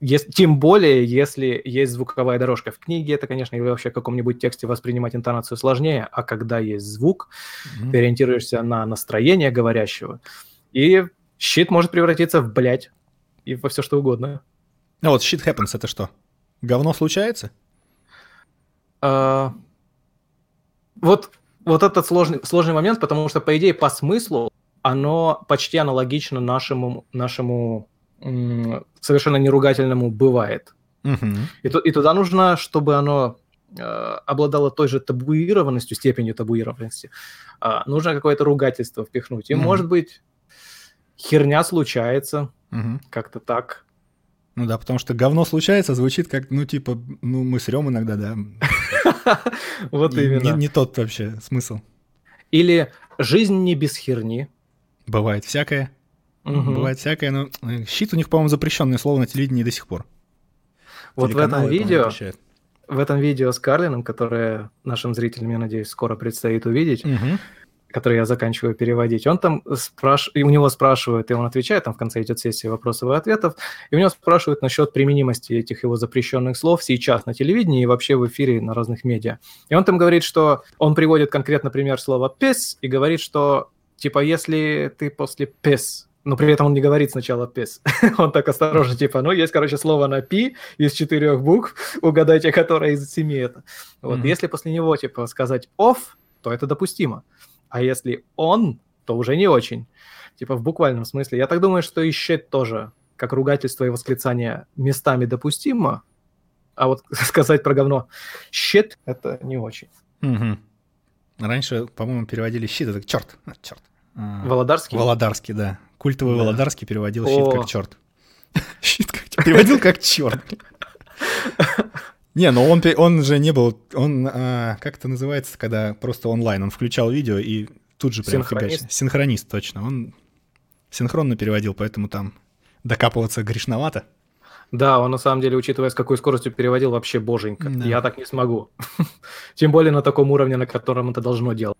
Ес- тем более, если есть звуковая дорожка. В книге это, конечно, или вообще в каком-нибудь тексте воспринимать интонацию сложнее, а когда есть звук, Мгм. ты ориентируешься на настроение говорящего, и щит может превратиться в блять и во все что угодно. А вот shit happens это что? Говно случается? А, вот, вот этот сложный, сложный момент, потому что, по идее, по смыслу оно почти аналогично нашему, нашему совершенно неругательному бывает. Мгм. И, и туда нужно, чтобы оно э, обладало той же табуированностью, степенью табуированности, а, нужно какое-то ругательство впихнуть. И, Мгм. может быть, херня случается, Мгм. как-то так. Ну да, потому что говно случается, звучит как, ну типа, ну мы срем иногда, да. Вот именно. Не, тот вообще смысл. Или жизнь не без херни. Бывает всякое. Бывает всякое, но э, щит у них, по-моему, запрещенное слово на телевидении до сих пор. Вот в этом видео, в этом видео с Карлином, которое нашим зрителям, я надеюсь, скоро предстоит увидеть. Который я заканчиваю переводить, он там спраш... и у него спрашивают, и он отвечает, там в конце идет сессия вопросов и ответов, и у него спрашивают насчет применимости этих его запрещенных слов сейчас на телевидении и вообще в эфире на разных медиа. И он там говорит, что он приводит конкретно пример слова «пес» и говорит, что типа если ты после «пес» но при этом он не говорит сначала «пес». он так осторожно, типа, ну, есть, короче, слово на «пи» из четырех букв, угадайте, которое из семи это. Вот, Мгм. если после него, типа, сказать «оф», то это допустимо. А если он, то уже не очень. Типа в буквальном смысле. Я так думаю, что щит тоже, как ругательство и восклицание, местами допустимо. А вот сказать про говно щит – это не очень. Мгм. Раньше, по-моему, переводили щит, это черт, черт. Володарский? Володарский, да. Культовый Да. Володарский переводил щит О. как черт. Щит как черт. Переводил как черт. Не, но он, пе- он же не был, он, а, как это называется, когда просто онлайн, он включал видео и тут же прям Синхронист? фигачил. Синхронист, точно. Он синхронно переводил, поэтому там докапываться грешновато. Да, он на самом деле, учитывая, с какой скоростью переводил, вообще боженька. Да. Я так не смогу. Тем более на таком уровне, на котором это должно делать.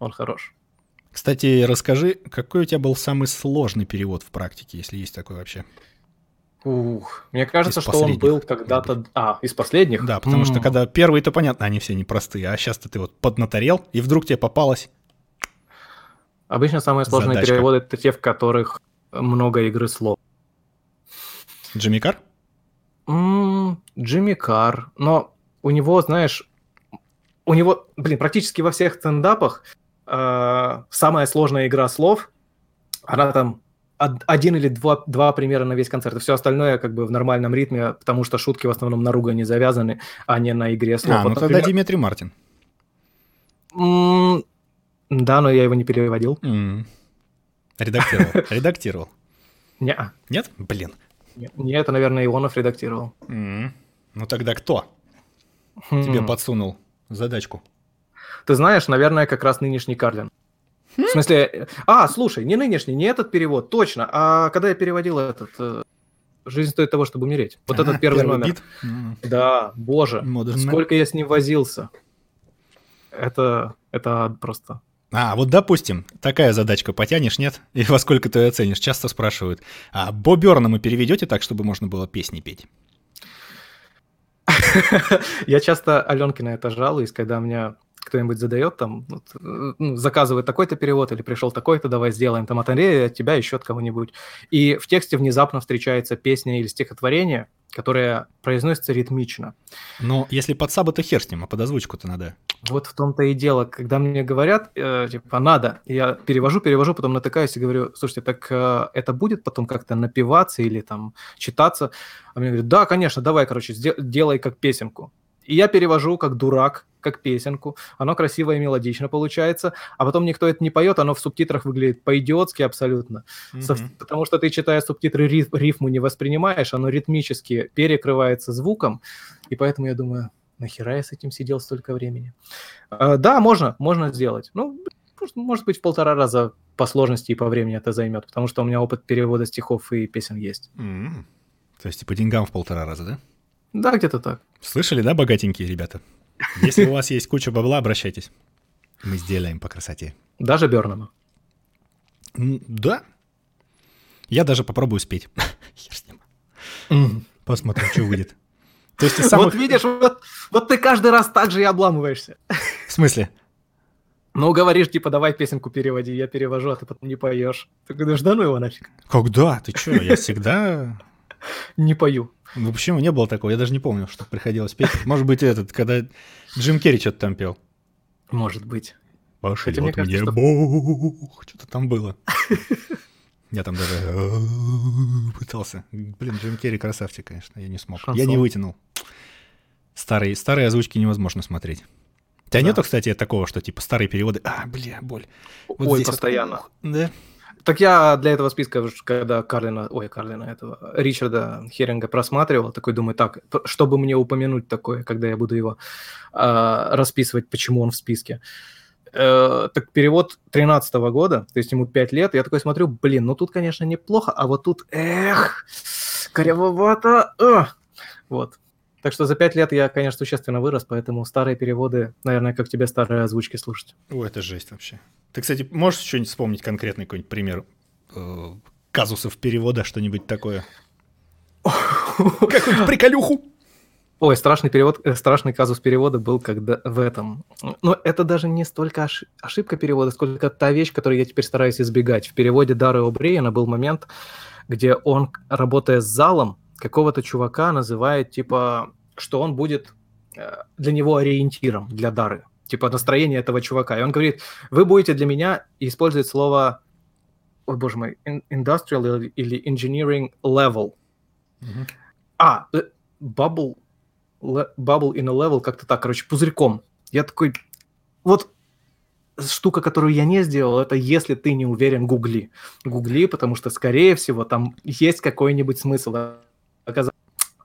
Он хорош. Кстати, расскажи, какой у тебя был самый сложный перевод в практике, если есть такой вообще? Ух, мне кажется, что он был когда-то... А, из последних? Да, потому что М. когда первые, то понятно, они все непростые, а сейчас ты вот поднаторел, и вдруг тебе попалось. Обычно самые сложные Задачка. переводы это те, в которых много игры слов. Джимми Кар? М, Джимми Карр. Но у него, знаешь, у него, блин, практически во всех стендапах э, самая сложная игра слов, она там один или два, два примера на весь концерт. Все остальное как бы в нормальном ритме, потому что шутки в основном на ругане завязаны, а не на игре слов. А, ну Вот, тогда например, Диметрий Мартин. м, Да, но я его не переводил. М. Редактировал. Редактировал. Не, Нет? Блин. не, это, наверное, Ионов редактировал. Ну тогда кто тебе Хм. подсунул задачку? Ты знаешь, наверное, как раз нынешний Карлин. В смысле, а, слушай, не нынешний, не этот перевод, точно. А когда я переводил этот э, «Жизнь стоит того, чтобы умереть», вот А, этот первый, номер. бит? Да, боже, Modern сколько я с ним возился. Это, это просто... А, вот допустим, такая задачка потянешь, нет? И во сколько ты ее оценишь? Часто спрашивают. А Бо Бёрна мы переведете так, чтобы можно было песни петь? Я часто Аленке на это жалуюсь, когда у меня кто-нибудь задает там, вот, э, ну, заказывает такой-то перевод или пришел такой-то, давай сделаем там от Андрея, от тебя, еще от кого-нибудь. И в тексте внезапно встречается песня или стихотворение, которое произносится ритмично. Ну, если под сабы, то хер с ним, а под озвучку-то надо. Вот в том-то и дело, когда мне говорят, э, типа, надо, я перевожу, перевожу, потом натыкаюсь и говорю, слушайте, так э, это будет потом как-то напиваться или там читаться? А мне говорят, да, конечно, давай, короче, делай как песенку. И я перевожу как дурак, как песенку. Оно красиво и мелодично получается, а потом никто это не поет, оно в субтитрах выглядит по-идиотски абсолютно. Mm-hmm. Потому что ты, читая субтитры, риф, рифму не воспринимаешь, оно ритмически перекрывается звуком, и поэтому я думаю, нахера я с этим сидел столько времени? А, да, можно, можно сделать. Ну, может быть, в полтора раза по сложности и по времени это займет, потому что у меня опыт перевода стихов и песен есть. Mm-hmm. То есть, по деньгам в полтора раза, да? Да, где-то так. Слышали, да, богатенькие ребята? Если у вас есть куча бабла, обращайтесь. Мы сделаем по красоте. Даже Бернама? Да. Я даже попробую спеть. Хер с ним. Посмотрим, что выйдет. То есть самых... Вот видишь, вот, вот ты каждый раз так же и обламываешься. В смысле? Ну, говоришь, типа, давай песенку переводи, я перевожу, а ты потом не поешь. Ты говоришь, да ну его нафиг. Когда? Ты что, я всегда... Не пою. Ну почему не было такого? Я даже не помню, что приходилось петь. Может быть, этот, когда Джим Керри что-то там пел. Может быть. Пошлет мне, кажется, что... Бог. Что-то там было. Я там даже э, пытался. Блин, Джим Керри красавчик, конечно. Я не смог. Шансон. Я не вытянул. Старые, старые озвучки невозможно смотреть. У тебя да. нету, кстати, такого, что типа старые переводы. А, бля, боль. Вот Ой, постоянно. Вот... Да. Так я для этого списка, когда Карлина, ой, Карлина этого, Ричарда Херинга просматривал, такой думаю, так, чтобы мне упомянуть такое, когда я буду его э, расписывать, почему он в списке. Э, так перевод 13 -го года, то есть ему 5 лет, я такой смотрю, блин, ну тут, конечно, неплохо, а вот тут, эх, корявовато, э! вот. Так что за пять лет я, конечно, существенно вырос, поэтому старые переводы, наверное, как тебе старые озвучки слушать. О, это жесть вообще. Ты, кстати, можешь что-нибудь вспомнить конкретный какой-нибудь пример э, казусов перевода, что-нибудь такое? Какую-нибудь приколюху? Ой, страшный перевод, э, страшный казус перевода был когда в этом. Но это даже не столько ошибка перевода, сколько та вещь, которую я теперь стараюсь избегать. В переводе Дары О'Брейена был момент, где он, работая с залом, какого-то чувака называет, типа, что он будет э, для него ориентиром для Дары, типа настроение этого чувака. И он говорит, вы будете для меня использовать слово, ой, боже мой, industrial или engineering level. Mm-hmm. А, э, bubble, bubble in a level, как-то так, короче, пузырьком. Я такой, вот штука, которую я не сделал, это если ты не уверен, гугли. Гугли, потому что, скорее всего, там есть какой-нибудь смысл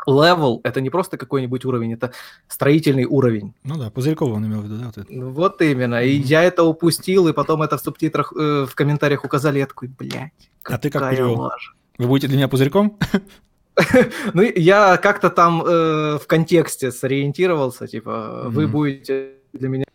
level — это не просто какой-нибудь уровень, это строительный уровень. Ну да, Пузырькова он имел в виду, да? Вот, это. Ну вот именно. И mm-hmm. я это упустил, и потом это в субтитрах, э, в комментариях указали, я такой, блядь, А ты как перевел? Лажа. Вы будете для меня пузырьком? ну, я как-то там э, в контексте сориентировался, типа, mm-hmm. вы будете для меня,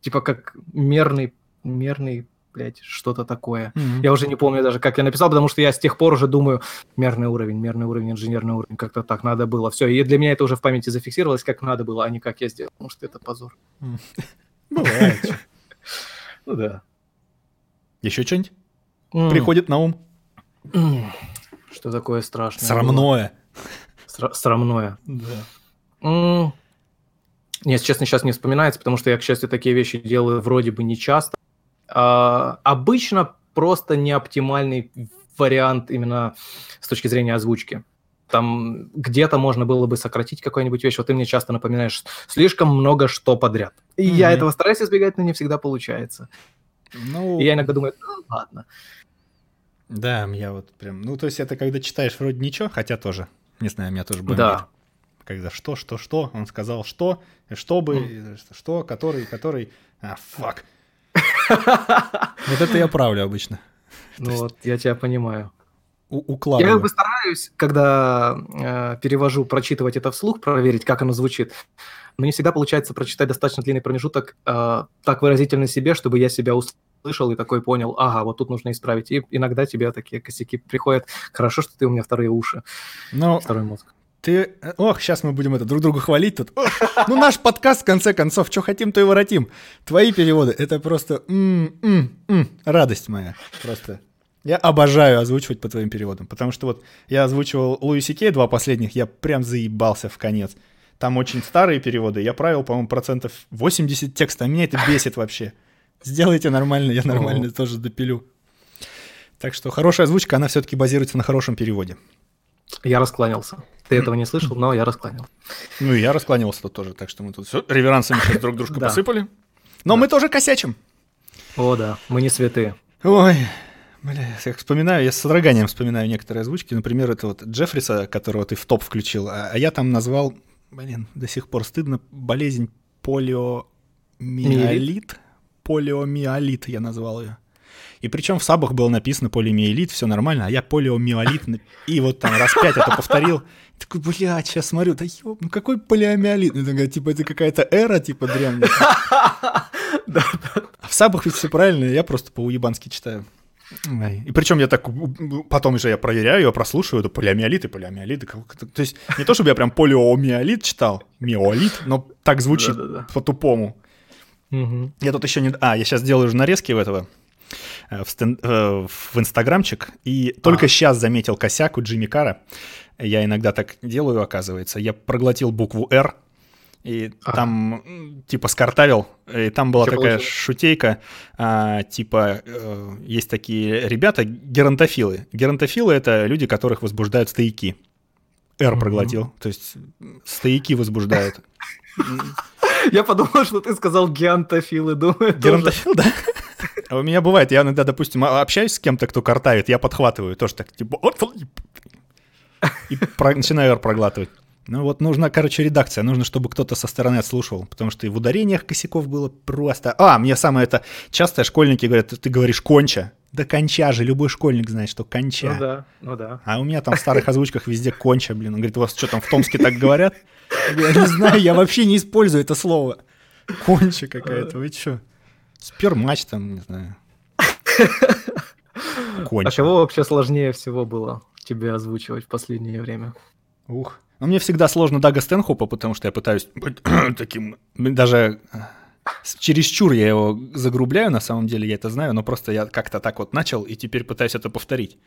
типа, как мерный, мерный блядь, что-то такое. Mm-hmm. Я уже не помню даже, как я написал, потому что я с тех пор уже думаю, мерный уровень, мерный уровень, инженерный уровень, как-то так надо было. Все, и для меня это уже в памяти зафиксировалось, как надо было, а не как я сделал, потому что это позор. Бывает. Ну да. Еще что-нибудь приходит на ум? Что такое страшное? Срамное. Срамное. Да. Нет, честно, сейчас не вспоминается, потому что я, к счастью, такие вещи делаю вроде бы не часто. А, обычно просто неоптимальный вариант именно с точки зрения озвучки. Там где-то можно было бы сократить какую-нибудь вещь. Вот ты мне часто напоминаешь слишком много что подряд. И mm-hmm. я этого стараюсь избегать, но не всегда получается. Ну... И я иногда думаю, ну, ладно. Да, я вот прям... Ну, то есть это когда читаешь вроде ничего, хотя тоже, не знаю, меня тоже бомбит. Да. Когда что, что, что, он сказал что, чтобы, mm. что, который, который... А, фак. Вот это я правлю обычно. Ну вот, я тебя понимаю. Укладываю. Я как бы стараюсь, когда э, перевожу, прочитывать это вслух, проверить, как оно звучит. Но не всегда получается прочитать достаточно длинный промежуток э, так выразительно себе, чтобы я себя услышал и такой понял, ага, вот тут нужно исправить. И иногда тебе такие косяки приходят. Хорошо, что ты у меня вторые уши. Ну, второй мозг. Ты, ох, сейчас мы будем это друг друга хвалить тут. Ох, ну наш подкаст в конце концов, что хотим, то и воротим. Твои переводы, это просто м-м-м, радость моя, просто. Я обожаю озвучивать по твоим переводам, потому что вот я озвучивал Луиси Кей, два последних, я прям заебался в конец. Там очень старые переводы, я правил, по-моему, процентов 80 текста, а меня это бесит вообще. Сделайте нормально, я нормально тоже допилю. Так что хорошая озвучка, она все-таки базируется на хорошем переводе. Я раскланялся. Ты этого не слышал, но я раскланялся. Ну и я раскланялся тоже, так что мы тут все реверансами сейчас друг дружку посыпали. Но мы тоже косячим. О, да, мы не святые. Ой, Бля, я вспоминаю, я с содроганием вспоминаю некоторые озвучки. Например, это вот Джеффриса, которого ты в топ включил, а, а я там назвал, блин, до сих пор стыдно, болезнь полиомиолит. Полиомиолит я назвал ее. И причем в сабах было написано полиомиелит, все нормально, а я полиомиолит, и вот там раз пять это повторил. Такой, блядь, сейчас смотрю, да ёб, ну какой полиомиолит? Ну, такая, типа, это какая-то эра, типа, древняя. А в сабах ведь все правильно, я просто по-уебански читаю. И причем я так, потом уже я проверяю, я прослушиваю, это полиомиолит и полиомиолит. То есть не то, чтобы я прям полиомиолит читал, миолит, но так звучит по-тупому. Я тут еще не... А, я сейчас делаю уже нарезки в этого, в, стен... Э, в инстаграмчик, и только сейчас заметил косяк у Джимми Кара. Я иногда так делаю, оказывается. Я проглотил букву «Р», и ага. там типа скартавил, и там была Что такая получилось? шутейка, а, типа э, есть такие ребята геронтофилы. Геронтофилы это люди, которых возбуждают стояки. Р проглотил, то есть стояки возбуждают. Я подумал, что ты сказал геронтофилы, думаю. Геронтофил, да? А у меня бывает, я иногда, допустим, общаюсь с кем-то, кто картавит, я подхватываю тоже так, типа, и начинаю проглатывать. Ну вот нужна, короче, редакция. Нужно, чтобы кто-то со стороны отслушивал, потому что и в ударениях косяков было просто... А, мне самое это... Часто школьники говорят, ты говоришь «конча». Да конча же, любой школьник знает, что конча. Ну да, ну да. А у меня там в старых озвучках везде конча, блин. Он говорит, у вас что там в Томске так говорят? Я не знаю, я вообще не использую это слово. Конча какая-то, вы что? Спермач там, не знаю. Конча. А кого вообще сложнее всего было тебе озвучивать в последнее время? Ух. Но мне всегда сложно Дага Стэнхопа, потому что я пытаюсь быть таким, даже э, чересчур я его загрубляю, на самом деле, я это знаю, но просто я как-то так вот начал, и теперь пытаюсь это повторить.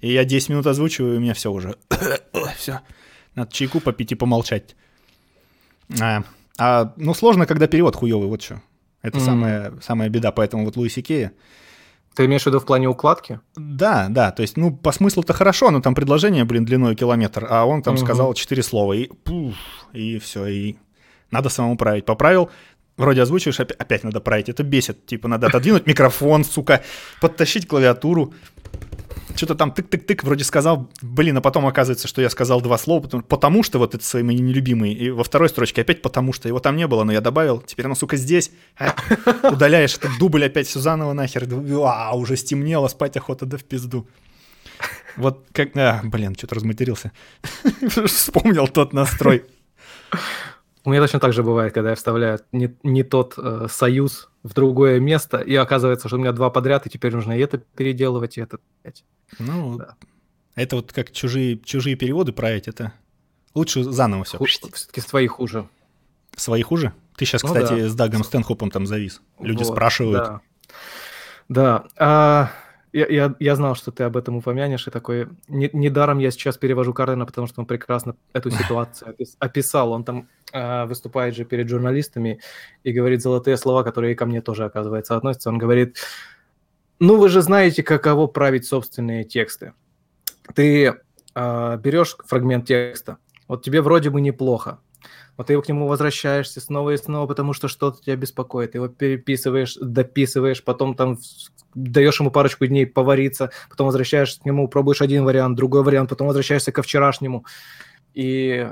И я 10 минут озвучиваю, и у меня все уже. все. Надо чайку попить и помолчать. А, а, ну, сложно, когда перевод хуёвый, вот что. Это mm. самая, самая беда, поэтому вот Луиси Кея ты имеешь в виду в плане укладки? Да, да, то есть, ну, по смыслу-то хорошо, но там предложение, блин, длиной километр, а он там угу. сказал четыре слова, и пуф, и все, и надо самому править. Поправил, вроде озвучиваешь, опять, опять надо править, это бесит, типа, надо отодвинуть микрофон, сука, подтащить клавиатуру, что-то там тык-тык-тык вроде сказал, блин, а потом оказывается, что я сказал два слова, потому, потому что вот это свои мои нелюбимые, и во второй строчке опять потому что, его там не было, но я добавил, теперь оно, сука, здесь, а, удаляешь этот дубль опять все заново нахер, а, уже стемнело, спать охота да в пизду. Вот как, а, блин, что-то разматерился. Вспомнил тот настрой. У меня точно так же бывает, когда я вставляю не, не тот э, союз в другое место, и оказывается, что у меня два подряд, и теперь нужно и это переделывать, и это. Ну, да. это вот как чужие, чужие переводы править, это лучше заново все. Все-таки свои хуже. Свои хуже? Ты сейчас, ну, кстати, да. с Дагом Стэнхопом там завис. Люди вот, спрашивают. Да. Да. А, я, я, я знал, что ты об этом упомянешь, и такой... Не, недаром я сейчас перевожу Карлина, потому что он прекрасно эту ситуацию описал. Он там э, выступает же перед журналистами и говорит золотые слова, которые и ко мне тоже, оказывается, относятся. Он говорит, ну вы же знаете, каково править собственные тексты. Ты э, берешь фрагмент текста, вот тебе вроде бы неплохо, вот ты к нему возвращаешься снова и снова, потому что что-то тебя беспокоит. Его переписываешь, дописываешь, потом там даешь ему парочку дней повариться, потом возвращаешься к нему, пробуешь один вариант, другой вариант, потом возвращаешься ко вчерашнему. И,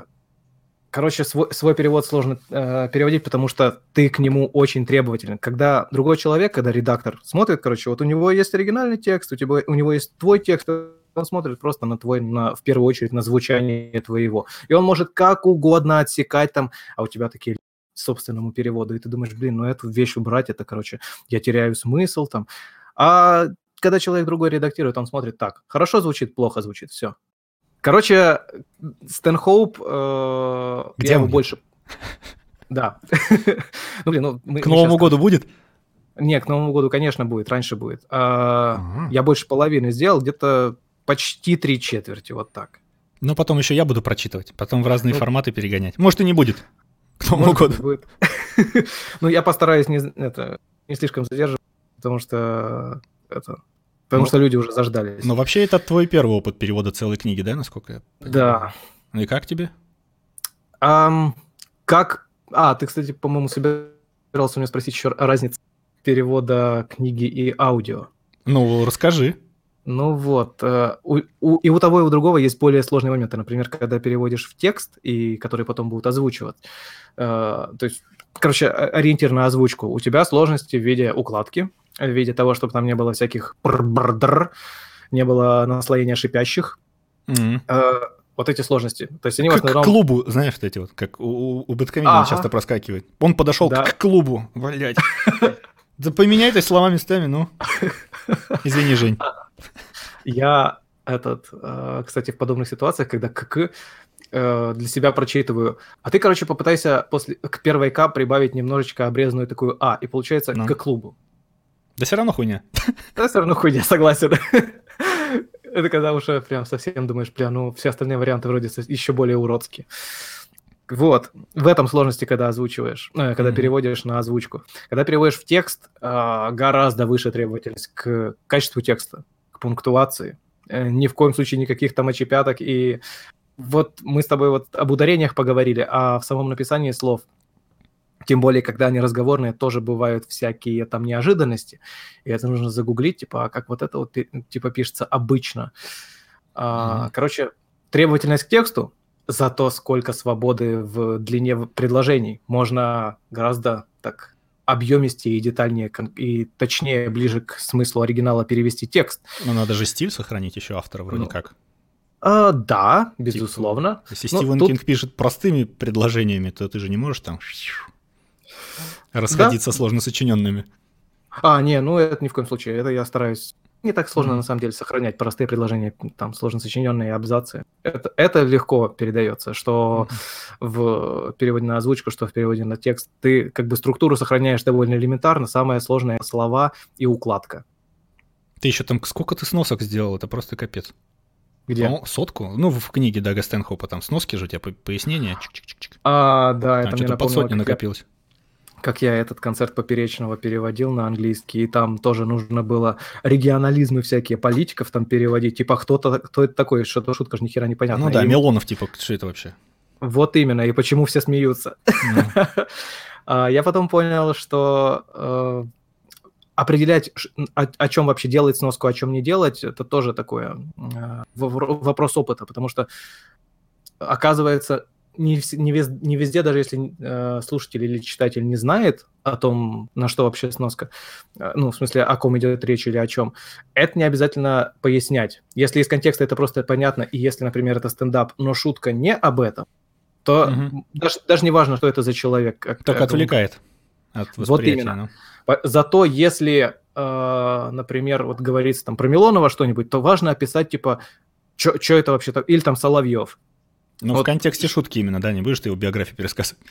короче, свой, свой перевод сложно э, переводить, потому что ты к нему очень требователен. Когда другой человек, когда редактор смотрит, короче, вот у него есть оригинальный текст, у, тебя, у него есть твой текст, он смотрит просто на твой, на, в первую очередь, на звучание твоего. И он может как угодно отсекать там, а у тебя такие собственному переводу, и ты думаешь, блин, ну эту вещь убрать, это, короче, я теряю смысл там. А когда человек другой редактирует, он смотрит так, хорошо звучит, плохо звучит, все. Короче, Стэнхоуп, э, Где я его больше... Да. Ну, блин, ну... мы- К Новому году будет? Не, к Новому году, конечно, будет, раньше будет. А, Ага. Я больше половины сделал, где-то почти три четверти, вот так. Ну, потом еще я буду прочитывать, потом в разные Ну. форматы перегонять. Может, и не будет. К Новому Может, году. будет. Ну, я постараюсь не, это, не слишком задерживать, потому что это, потому Ну, что люди уже заждались. Но вообще это твой первый опыт перевода целой книги, да, насколько я понимаю? Да. Ну и как тебе? Ам, как... А, ты, кстати, по-моему, собирался у меня спросить еще разницу перевода книги и аудио. Ну, расскажи. Ну вот, э, у, у- и у того, и у другого есть более сложные моменты. Например, когда переводишь в текст, и который потом будут озвучивать. Э, то есть, короче, ориентир на озвучку. У тебя сложности в виде укладки, в виде того, чтобы там не было всяких пр-бр-др, не было наслоения шипящих. Э, вот эти сложности. То есть они в К, к основном... клубу, знаешь, вот эти вот, как у, у, Бэткомедиана Ага. часто проскакивает. Он подошел Да. к клубу, блядь. Да поменяйтесь слова местами, ну. Извини, Жень. Я этот, э, кстати, в подобных ситуациях, когда КК э, для себя прочитываю, а ты, короче, попытайся после к первой К прибавить немножечко обрезанную такую А, и получается Ну. к клубу. Да все равно хуйня. Да, все равно хуйня, согласен. Это когда уже прям совсем думаешь, бля, ну все остальные варианты вроде еще более уродские. Вот, в этом сложности, когда озвучиваешь, э, когда Мгм. переводишь на озвучку. Когда переводишь в текст, а, гораздо выше требовательность к качеству текста, пунктуации. Э, Ни в коем случае никаких там очепяток. И вот мы с тобой вот об ударениях поговорили, а в самом написании слов, тем более, когда они разговорные, тоже бывают всякие там неожиданности. И это нужно загуглить, типа, а как вот это вот пи- типа пишется обычно. А, Мгм. Короче, требовательность к тексту, зато сколько свободы в длине предложений. Можно гораздо так объемистее и детальнее и точнее ближе к смыслу оригинала перевести текст. Но надо же стиль сохранить еще автора вроде Ну, как. А, да, безусловно. Если Ну, Стивен тут- Кинг пишет простыми предложениями, то ты же не можешь там расходиться сложно сочиненными. А, не, ну это ни в коем случае. Это я стараюсь не так сложно, Мгм. на самом деле, сохранять простые предложения, там, сложно сочиненные абзацы. Это, это легко передается, что в переводе на озвучку, что в переводе на текст. Ты как бы структуру сохраняешь довольно элементарно. Самое сложное — слова и укладка. Ты еще там сколько ты сносок сделал? Это просто капец. Где? По-моему, сотку? Ну, в книге Дага Стэнхопа там сноски же у тебя по- пояснения. Чик-чик-чик. А, да, это Там мне что-то под сотню я- накопилось. Как я этот концерт Поперечного переводил на английский, и там тоже нужно было регионализмы всякие политиков там переводить, типа кто-то, кто это такой, что-то шутка же ни хера непонятно. Ну да, И Милонов, типа, что это вообще? Вот именно, и почему все смеются. Ну, А, Я потом понял, что э, определять, о, о чем вообще делать сноску, о чем не делать, это тоже такое э, вопрос опыта, потому что оказывается не, не, вез- не везде, даже если э, слушатель или читатель не знает о том, на что вообще сноска, э, ну, в смысле, о ком идет речь или о чем, это не обязательно пояснять. Если из контекста это просто понятно, и если, например, это стендап, но шутка не об этом, то Мгм. даже, даже не важно, что это за человек. как- Только как он- отвлекает от Вот именно. ну. Зато если, э, например, вот говорится там про Милонова что-нибудь, то важно описать, типа, что это вообще так, или там Соловьев. Ну, в Вот. контексте шутки именно, да, не будешь ты его биографию пересказывать.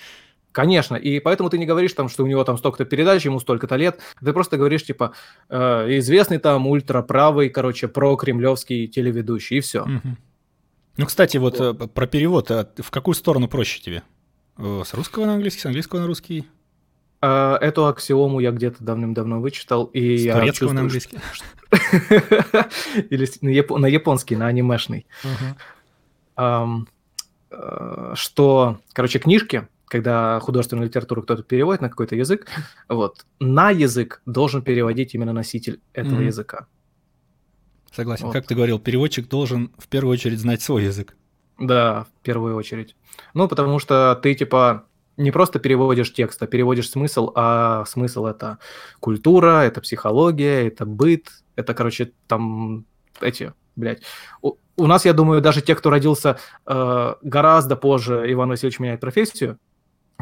Конечно, и поэтому ты не говоришь там, что у него там столько-то передач, ему столько-то лет, ты просто говоришь, типа, э, известный там ультраправый, короче, про-кремлевский телеведущий, и все. Мгм. Ну, кстати, вот э, про перевод, а в какую сторону проще тебе? Э, С русского на английский, с английского на русский, Э, Эту аксиому я где-то давным-давно вычитал, и с я турецкого на чувствую, английский? Или на, на японский, на анимешный. Э, что, короче, книжки, когда художественную литературу кто-то переводит на какой-то язык, вот, на язык должен переводить именно носитель этого Мгм. языка. Согласен. Вот. Как ты говорил, переводчик должен в первую очередь знать свой язык. Да, в первую очередь. Ну, потому что ты, типа, не просто переводишь текст, а переводишь смысл, а смысл это культура, это психология, это быт, это, короче, там эти, блядь. У, нас, я думаю, даже те, кто родился э, гораздо позже Иван Васильевич меняет профессию,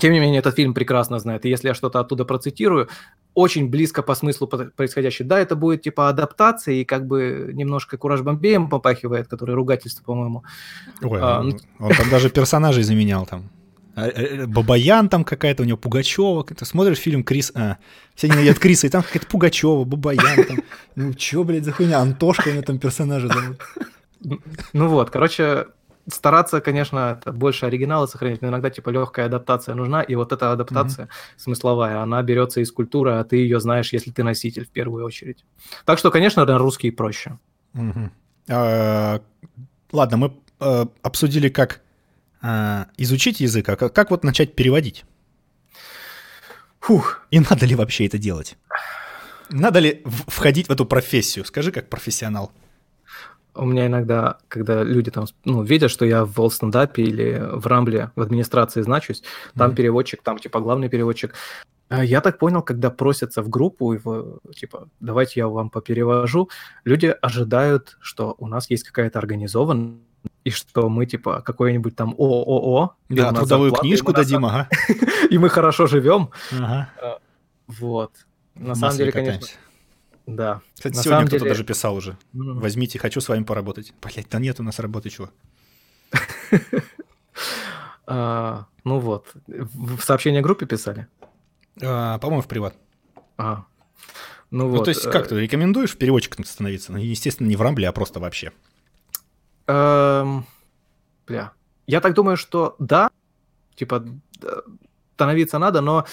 Тем не менее, этот фильм прекрасно знает. И если я что-то оттуда процитирую, очень близко по смыслу происходящее. Да, это будет типа адаптация и как бы немножко Кураж Бомбеем попахивает, который ругательство, по-моему. Ой, а, ну... он там даже персонажей заменял там. А, э, э, Бабаян там какая-то, у него Пугачева. Ты смотришь фильм Крис... А, все ненавидят Криса, и там какая-то Пугачева, Бабаян там. Ну, чё, блядь, за хуйня? Антошка у него там персонажи зовут. Ну вот, короче, стараться, конечно, больше оригинала сохранить, но иногда типа легкая адаптация нужна, и вот эта адаптация mm-hmm. смысловая, она берется из культуры, а ты ее знаешь, если ты носитель в первую очередь. Так что, конечно, на русский проще. А, ладно, мы а, обсудили, как а, изучить язык, а как вот начать переводить. Фух. И надо ли вообще это делать? Надо ли входить в эту профессию? Скажи, как профессионал у меня иногда, когда люди там, ну, видят, что я в стендапе или в Рамбле в администрации значусь, там mm-hmm. переводчик, там типа главный переводчик. А я так понял, когда просятся в группу, в, типа, давайте я вам поперевожу, люди ожидают, что у нас есть какая-то организованная и что мы типа какой-нибудь там ООО. Да, трудовую зарплата, книжку дадим, ага. и мы хорошо живем. Ага. А, вот. На самом деле, конечно. Да. Кстати, На сегодня кто-то деле... даже писал уже. Mm. Возьмите, хочу с вами поработать. Блять, да нет у нас работы, чего. А, ну вот. В сообщение группе писали? А, по-моему, в приват. А. Ну, вот. ну, то есть, как ты рекомендуешь переводчиком становиться? Ну, естественно, не в Рамбле, а просто вообще. Эм, бля. Я так думаю, что да, типа, становиться надо, но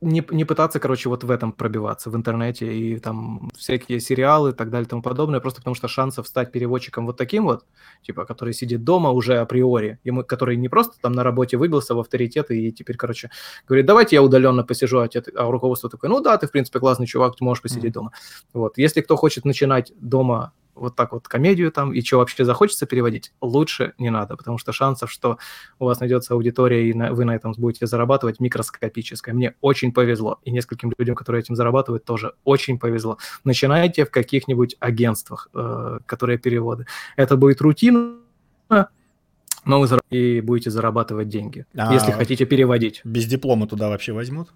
не, не пытаться, короче, вот в этом пробиваться, в интернете и там всякие сериалы и так далее и тому подобное, просто потому что шансов стать переводчиком вот таким вот, типа, который сидит дома уже априори, ему, который не просто там на работе выбился в авторитет и теперь, короче, говорит, давайте я удаленно посижу, а, а руководство такое, ну да, ты, в принципе, классный чувак, ты можешь посидеть mm-hmm. дома. Вот, если кто хочет начинать дома вот так вот комедию там, и что вообще захочется переводить, лучше не надо, потому что шансов, что у вас найдется аудитория, и на, вы на этом будете зарабатывать, микроскопическое. Мне очень повезло, и нескольким людям, которые этим зарабатывают, тоже очень повезло. Начинайте в каких-нибудь агентствах, э, которые переводы. Это будет рутина, но вы и будете зарабатывать деньги, а если хотите переводить. Без диплома туда вообще возьмут?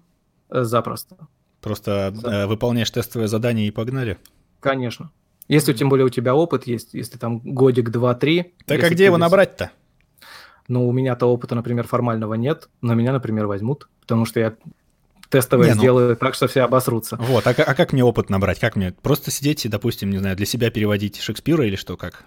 Э, запросто. Просто э, выполняешь тестовое задание и погнали? Конечно. Если тем более у тебя опыт есть, если там годик, два, три. Так а где его набрать-то? Ну, у меня-то опыта, например, формального нет, но меня, например, возьмут, потому что я тестовое не, ну... сделаю так, что все обосрутся. Вот, а, а как мне опыт набрать? Как мне? Просто сидеть и, допустим, не знаю, для себя переводить Шекспира или что, как?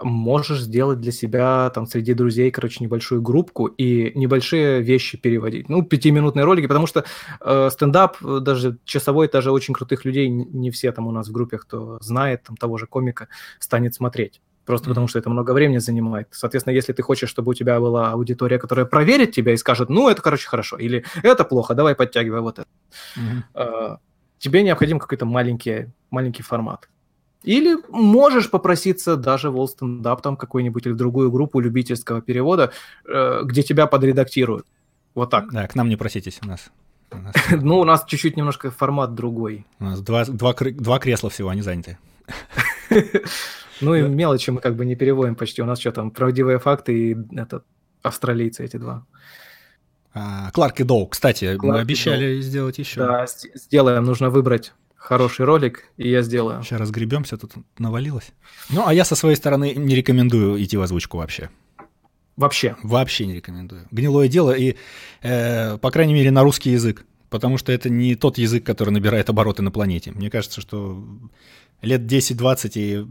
Можешь сделать для себя там среди друзей, короче, небольшую группку и небольшие вещи переводить. Ну, пятиминутные ролики, потому что э, стендап, э, даже часовой, даже очень крутых людей, не все там у нас в группе, кто знает там того же комика, станет смотреть. Просто mm-hmm. потому что это много времени занимает. Соответственно, если ты хочешь, чтобы у тебя была аудитория, которая проверит тебя и скажет, ну, это, короче, хорошо, или это плохо, давай подтягивай вот это. Mm-hmm. Э, тебе необходим какой-то маленький, маленький формат. Или можешь попроситься даже в Up, там какую-нибудь или другую группу любительского перевода, э, где тебя подредактируют. Вот так. Да, к нам не проситесь у нас. Ну, у нас чуть-чуть немножко формат другой. У нас два, два, два кресла всего, они заняты. Ну и мелочи мы как бы не переводим почти. У нас что там, правдивые факты и этот, австралийцы эти два. Кларк и Доу, кстати, мы обещали сделать еще. Да, сделаем, нужно выбрать хороший ролик, и я сделаю. Сейчас разгребемся, тут навалилось. Ну, а я со своей стороны не рекомендую идти в озвучку вообще. Вообще? Вообще не рекомендую. Гнилое дело, и, э, по крайней мере, на русский язык. Потому что это не тот язык, который набирает обороты на планете. Мне кажется, что лет 10-20 и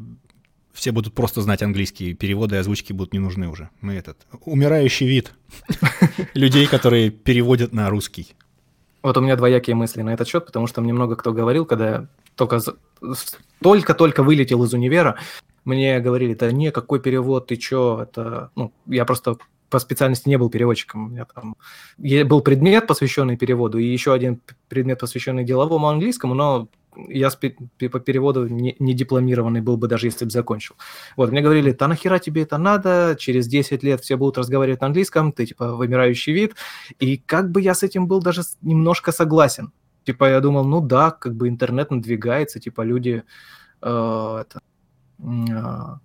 все будут просто знать английский, переводы и озвучки будут не нужны уже. Мы этот умирающий вид людей, которые переводят на русский. Вот у меня двоякие мысли на этот счет, потому что мне много кто говорил, когда я только только-только вылетел из универа, мне говорили, да не, какой перевод, ты чё, это, ну, я просто по специальности не был переводчиком. У меня там был предмет, посвященный переводу, и еще один предмет, посвященный деловому английскому, но я по переводу не, не дипломированный был бы, даже если бы закончил. Вот, мне говорили, да нахера тебе это надо, через 10 лет все будут разговаривать на английском, ты, типа, вымирающий вид. И как бы я с этим был даже немножко согласен. Типа, я думал, ну да, как бы интернет надвигается, типа, люди э, это, э,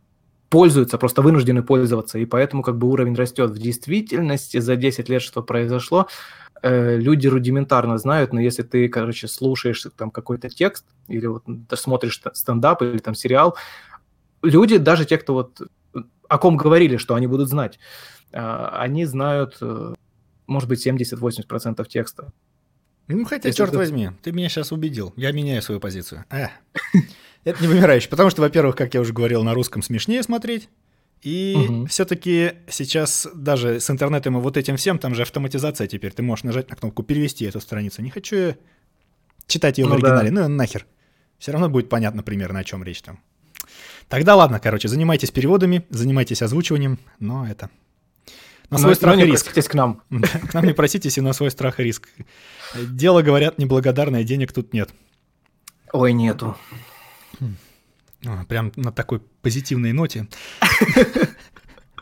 пользуются, просто вынуждены пользоваться, и поэтому как бы уровень растет. В действительности за 10 лет что произошло, э, люди рудиментарно знают, но если ты, короче, слушаешь там какой-то текст или вот смотришь стендап или там сериал, люди, даже те, кто вот о ком говорили, что они будут знать, э, они знают, э, может быть, 70-80% текста. Ну, хотя, Если черт ты... возьми, ты меня сейчас убедил. Я меняю свою позицию. А. Это не вымирающий, потому что, во-первых, как я уже говорил, на русском смешнее смотреть. И угу. все-таки сейчас даже с интернетом и вот этим всем, там же автоматизация теперь. Ты можешь нажать на кнопку перевести эту страницу. Не хочу я читать ее ну, в оригинале. Да. Ну нахер. Все равно будет понятно примерно, о чем речь там. Тогда ладно, короче, занимайтесь переводами, занимайтесь озвучиванием, но это на свой но, страх но и риск. к нам. К нам не проситесь и на свой страх и риск. Дело, говорят, неблагодарное, денег тут нет. Ой, нету. Прям на такой позитивной ноте.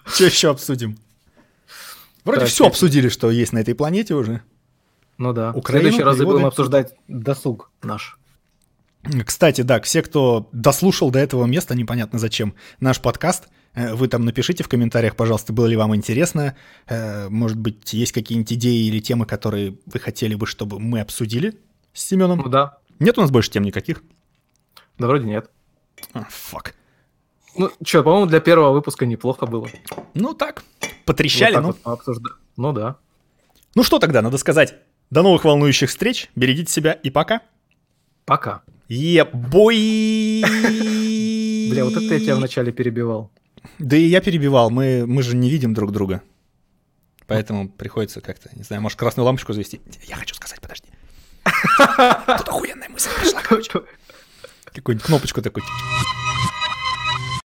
Что еще обсудим? Вроде все обсудили, что есть на этой планете уже. Ну да. Украину, В следующий раз будем обсуждать досуг наш. Кстати, да, все, кто дослушал до этого места, непонятно зачем, наш подкаст, э, вы там напишите в комментариях, пожалуйста, было ли вам интересно. Э, может быть, есть какие-нибудь идеи или темы, которые вы хотели бы, чтобы мы обсудили с Семеном? Ну да. Нет у нас больше тем никаких? Да вроде нет. А, фак. Ну, что, по-моему, для первого выпуска неплохо было. Ну так, потрещали, вот так ну. Вот обсужда... Ну да. Ну что тогда, надо сказать, до новых волнующих встреч, берегите себя и пока. Пока. Ебой! Бля, вот это я тебя вначале перебивал. Да и я перебивал, мы, мы же не видим друг друга. Поэтому приходится как-то, не знаю, может, красную лампочку завести. Я хочу сказать, подожди. Тут охуенная мысль пришла, короче. Какую-нибудь кнопочку такой.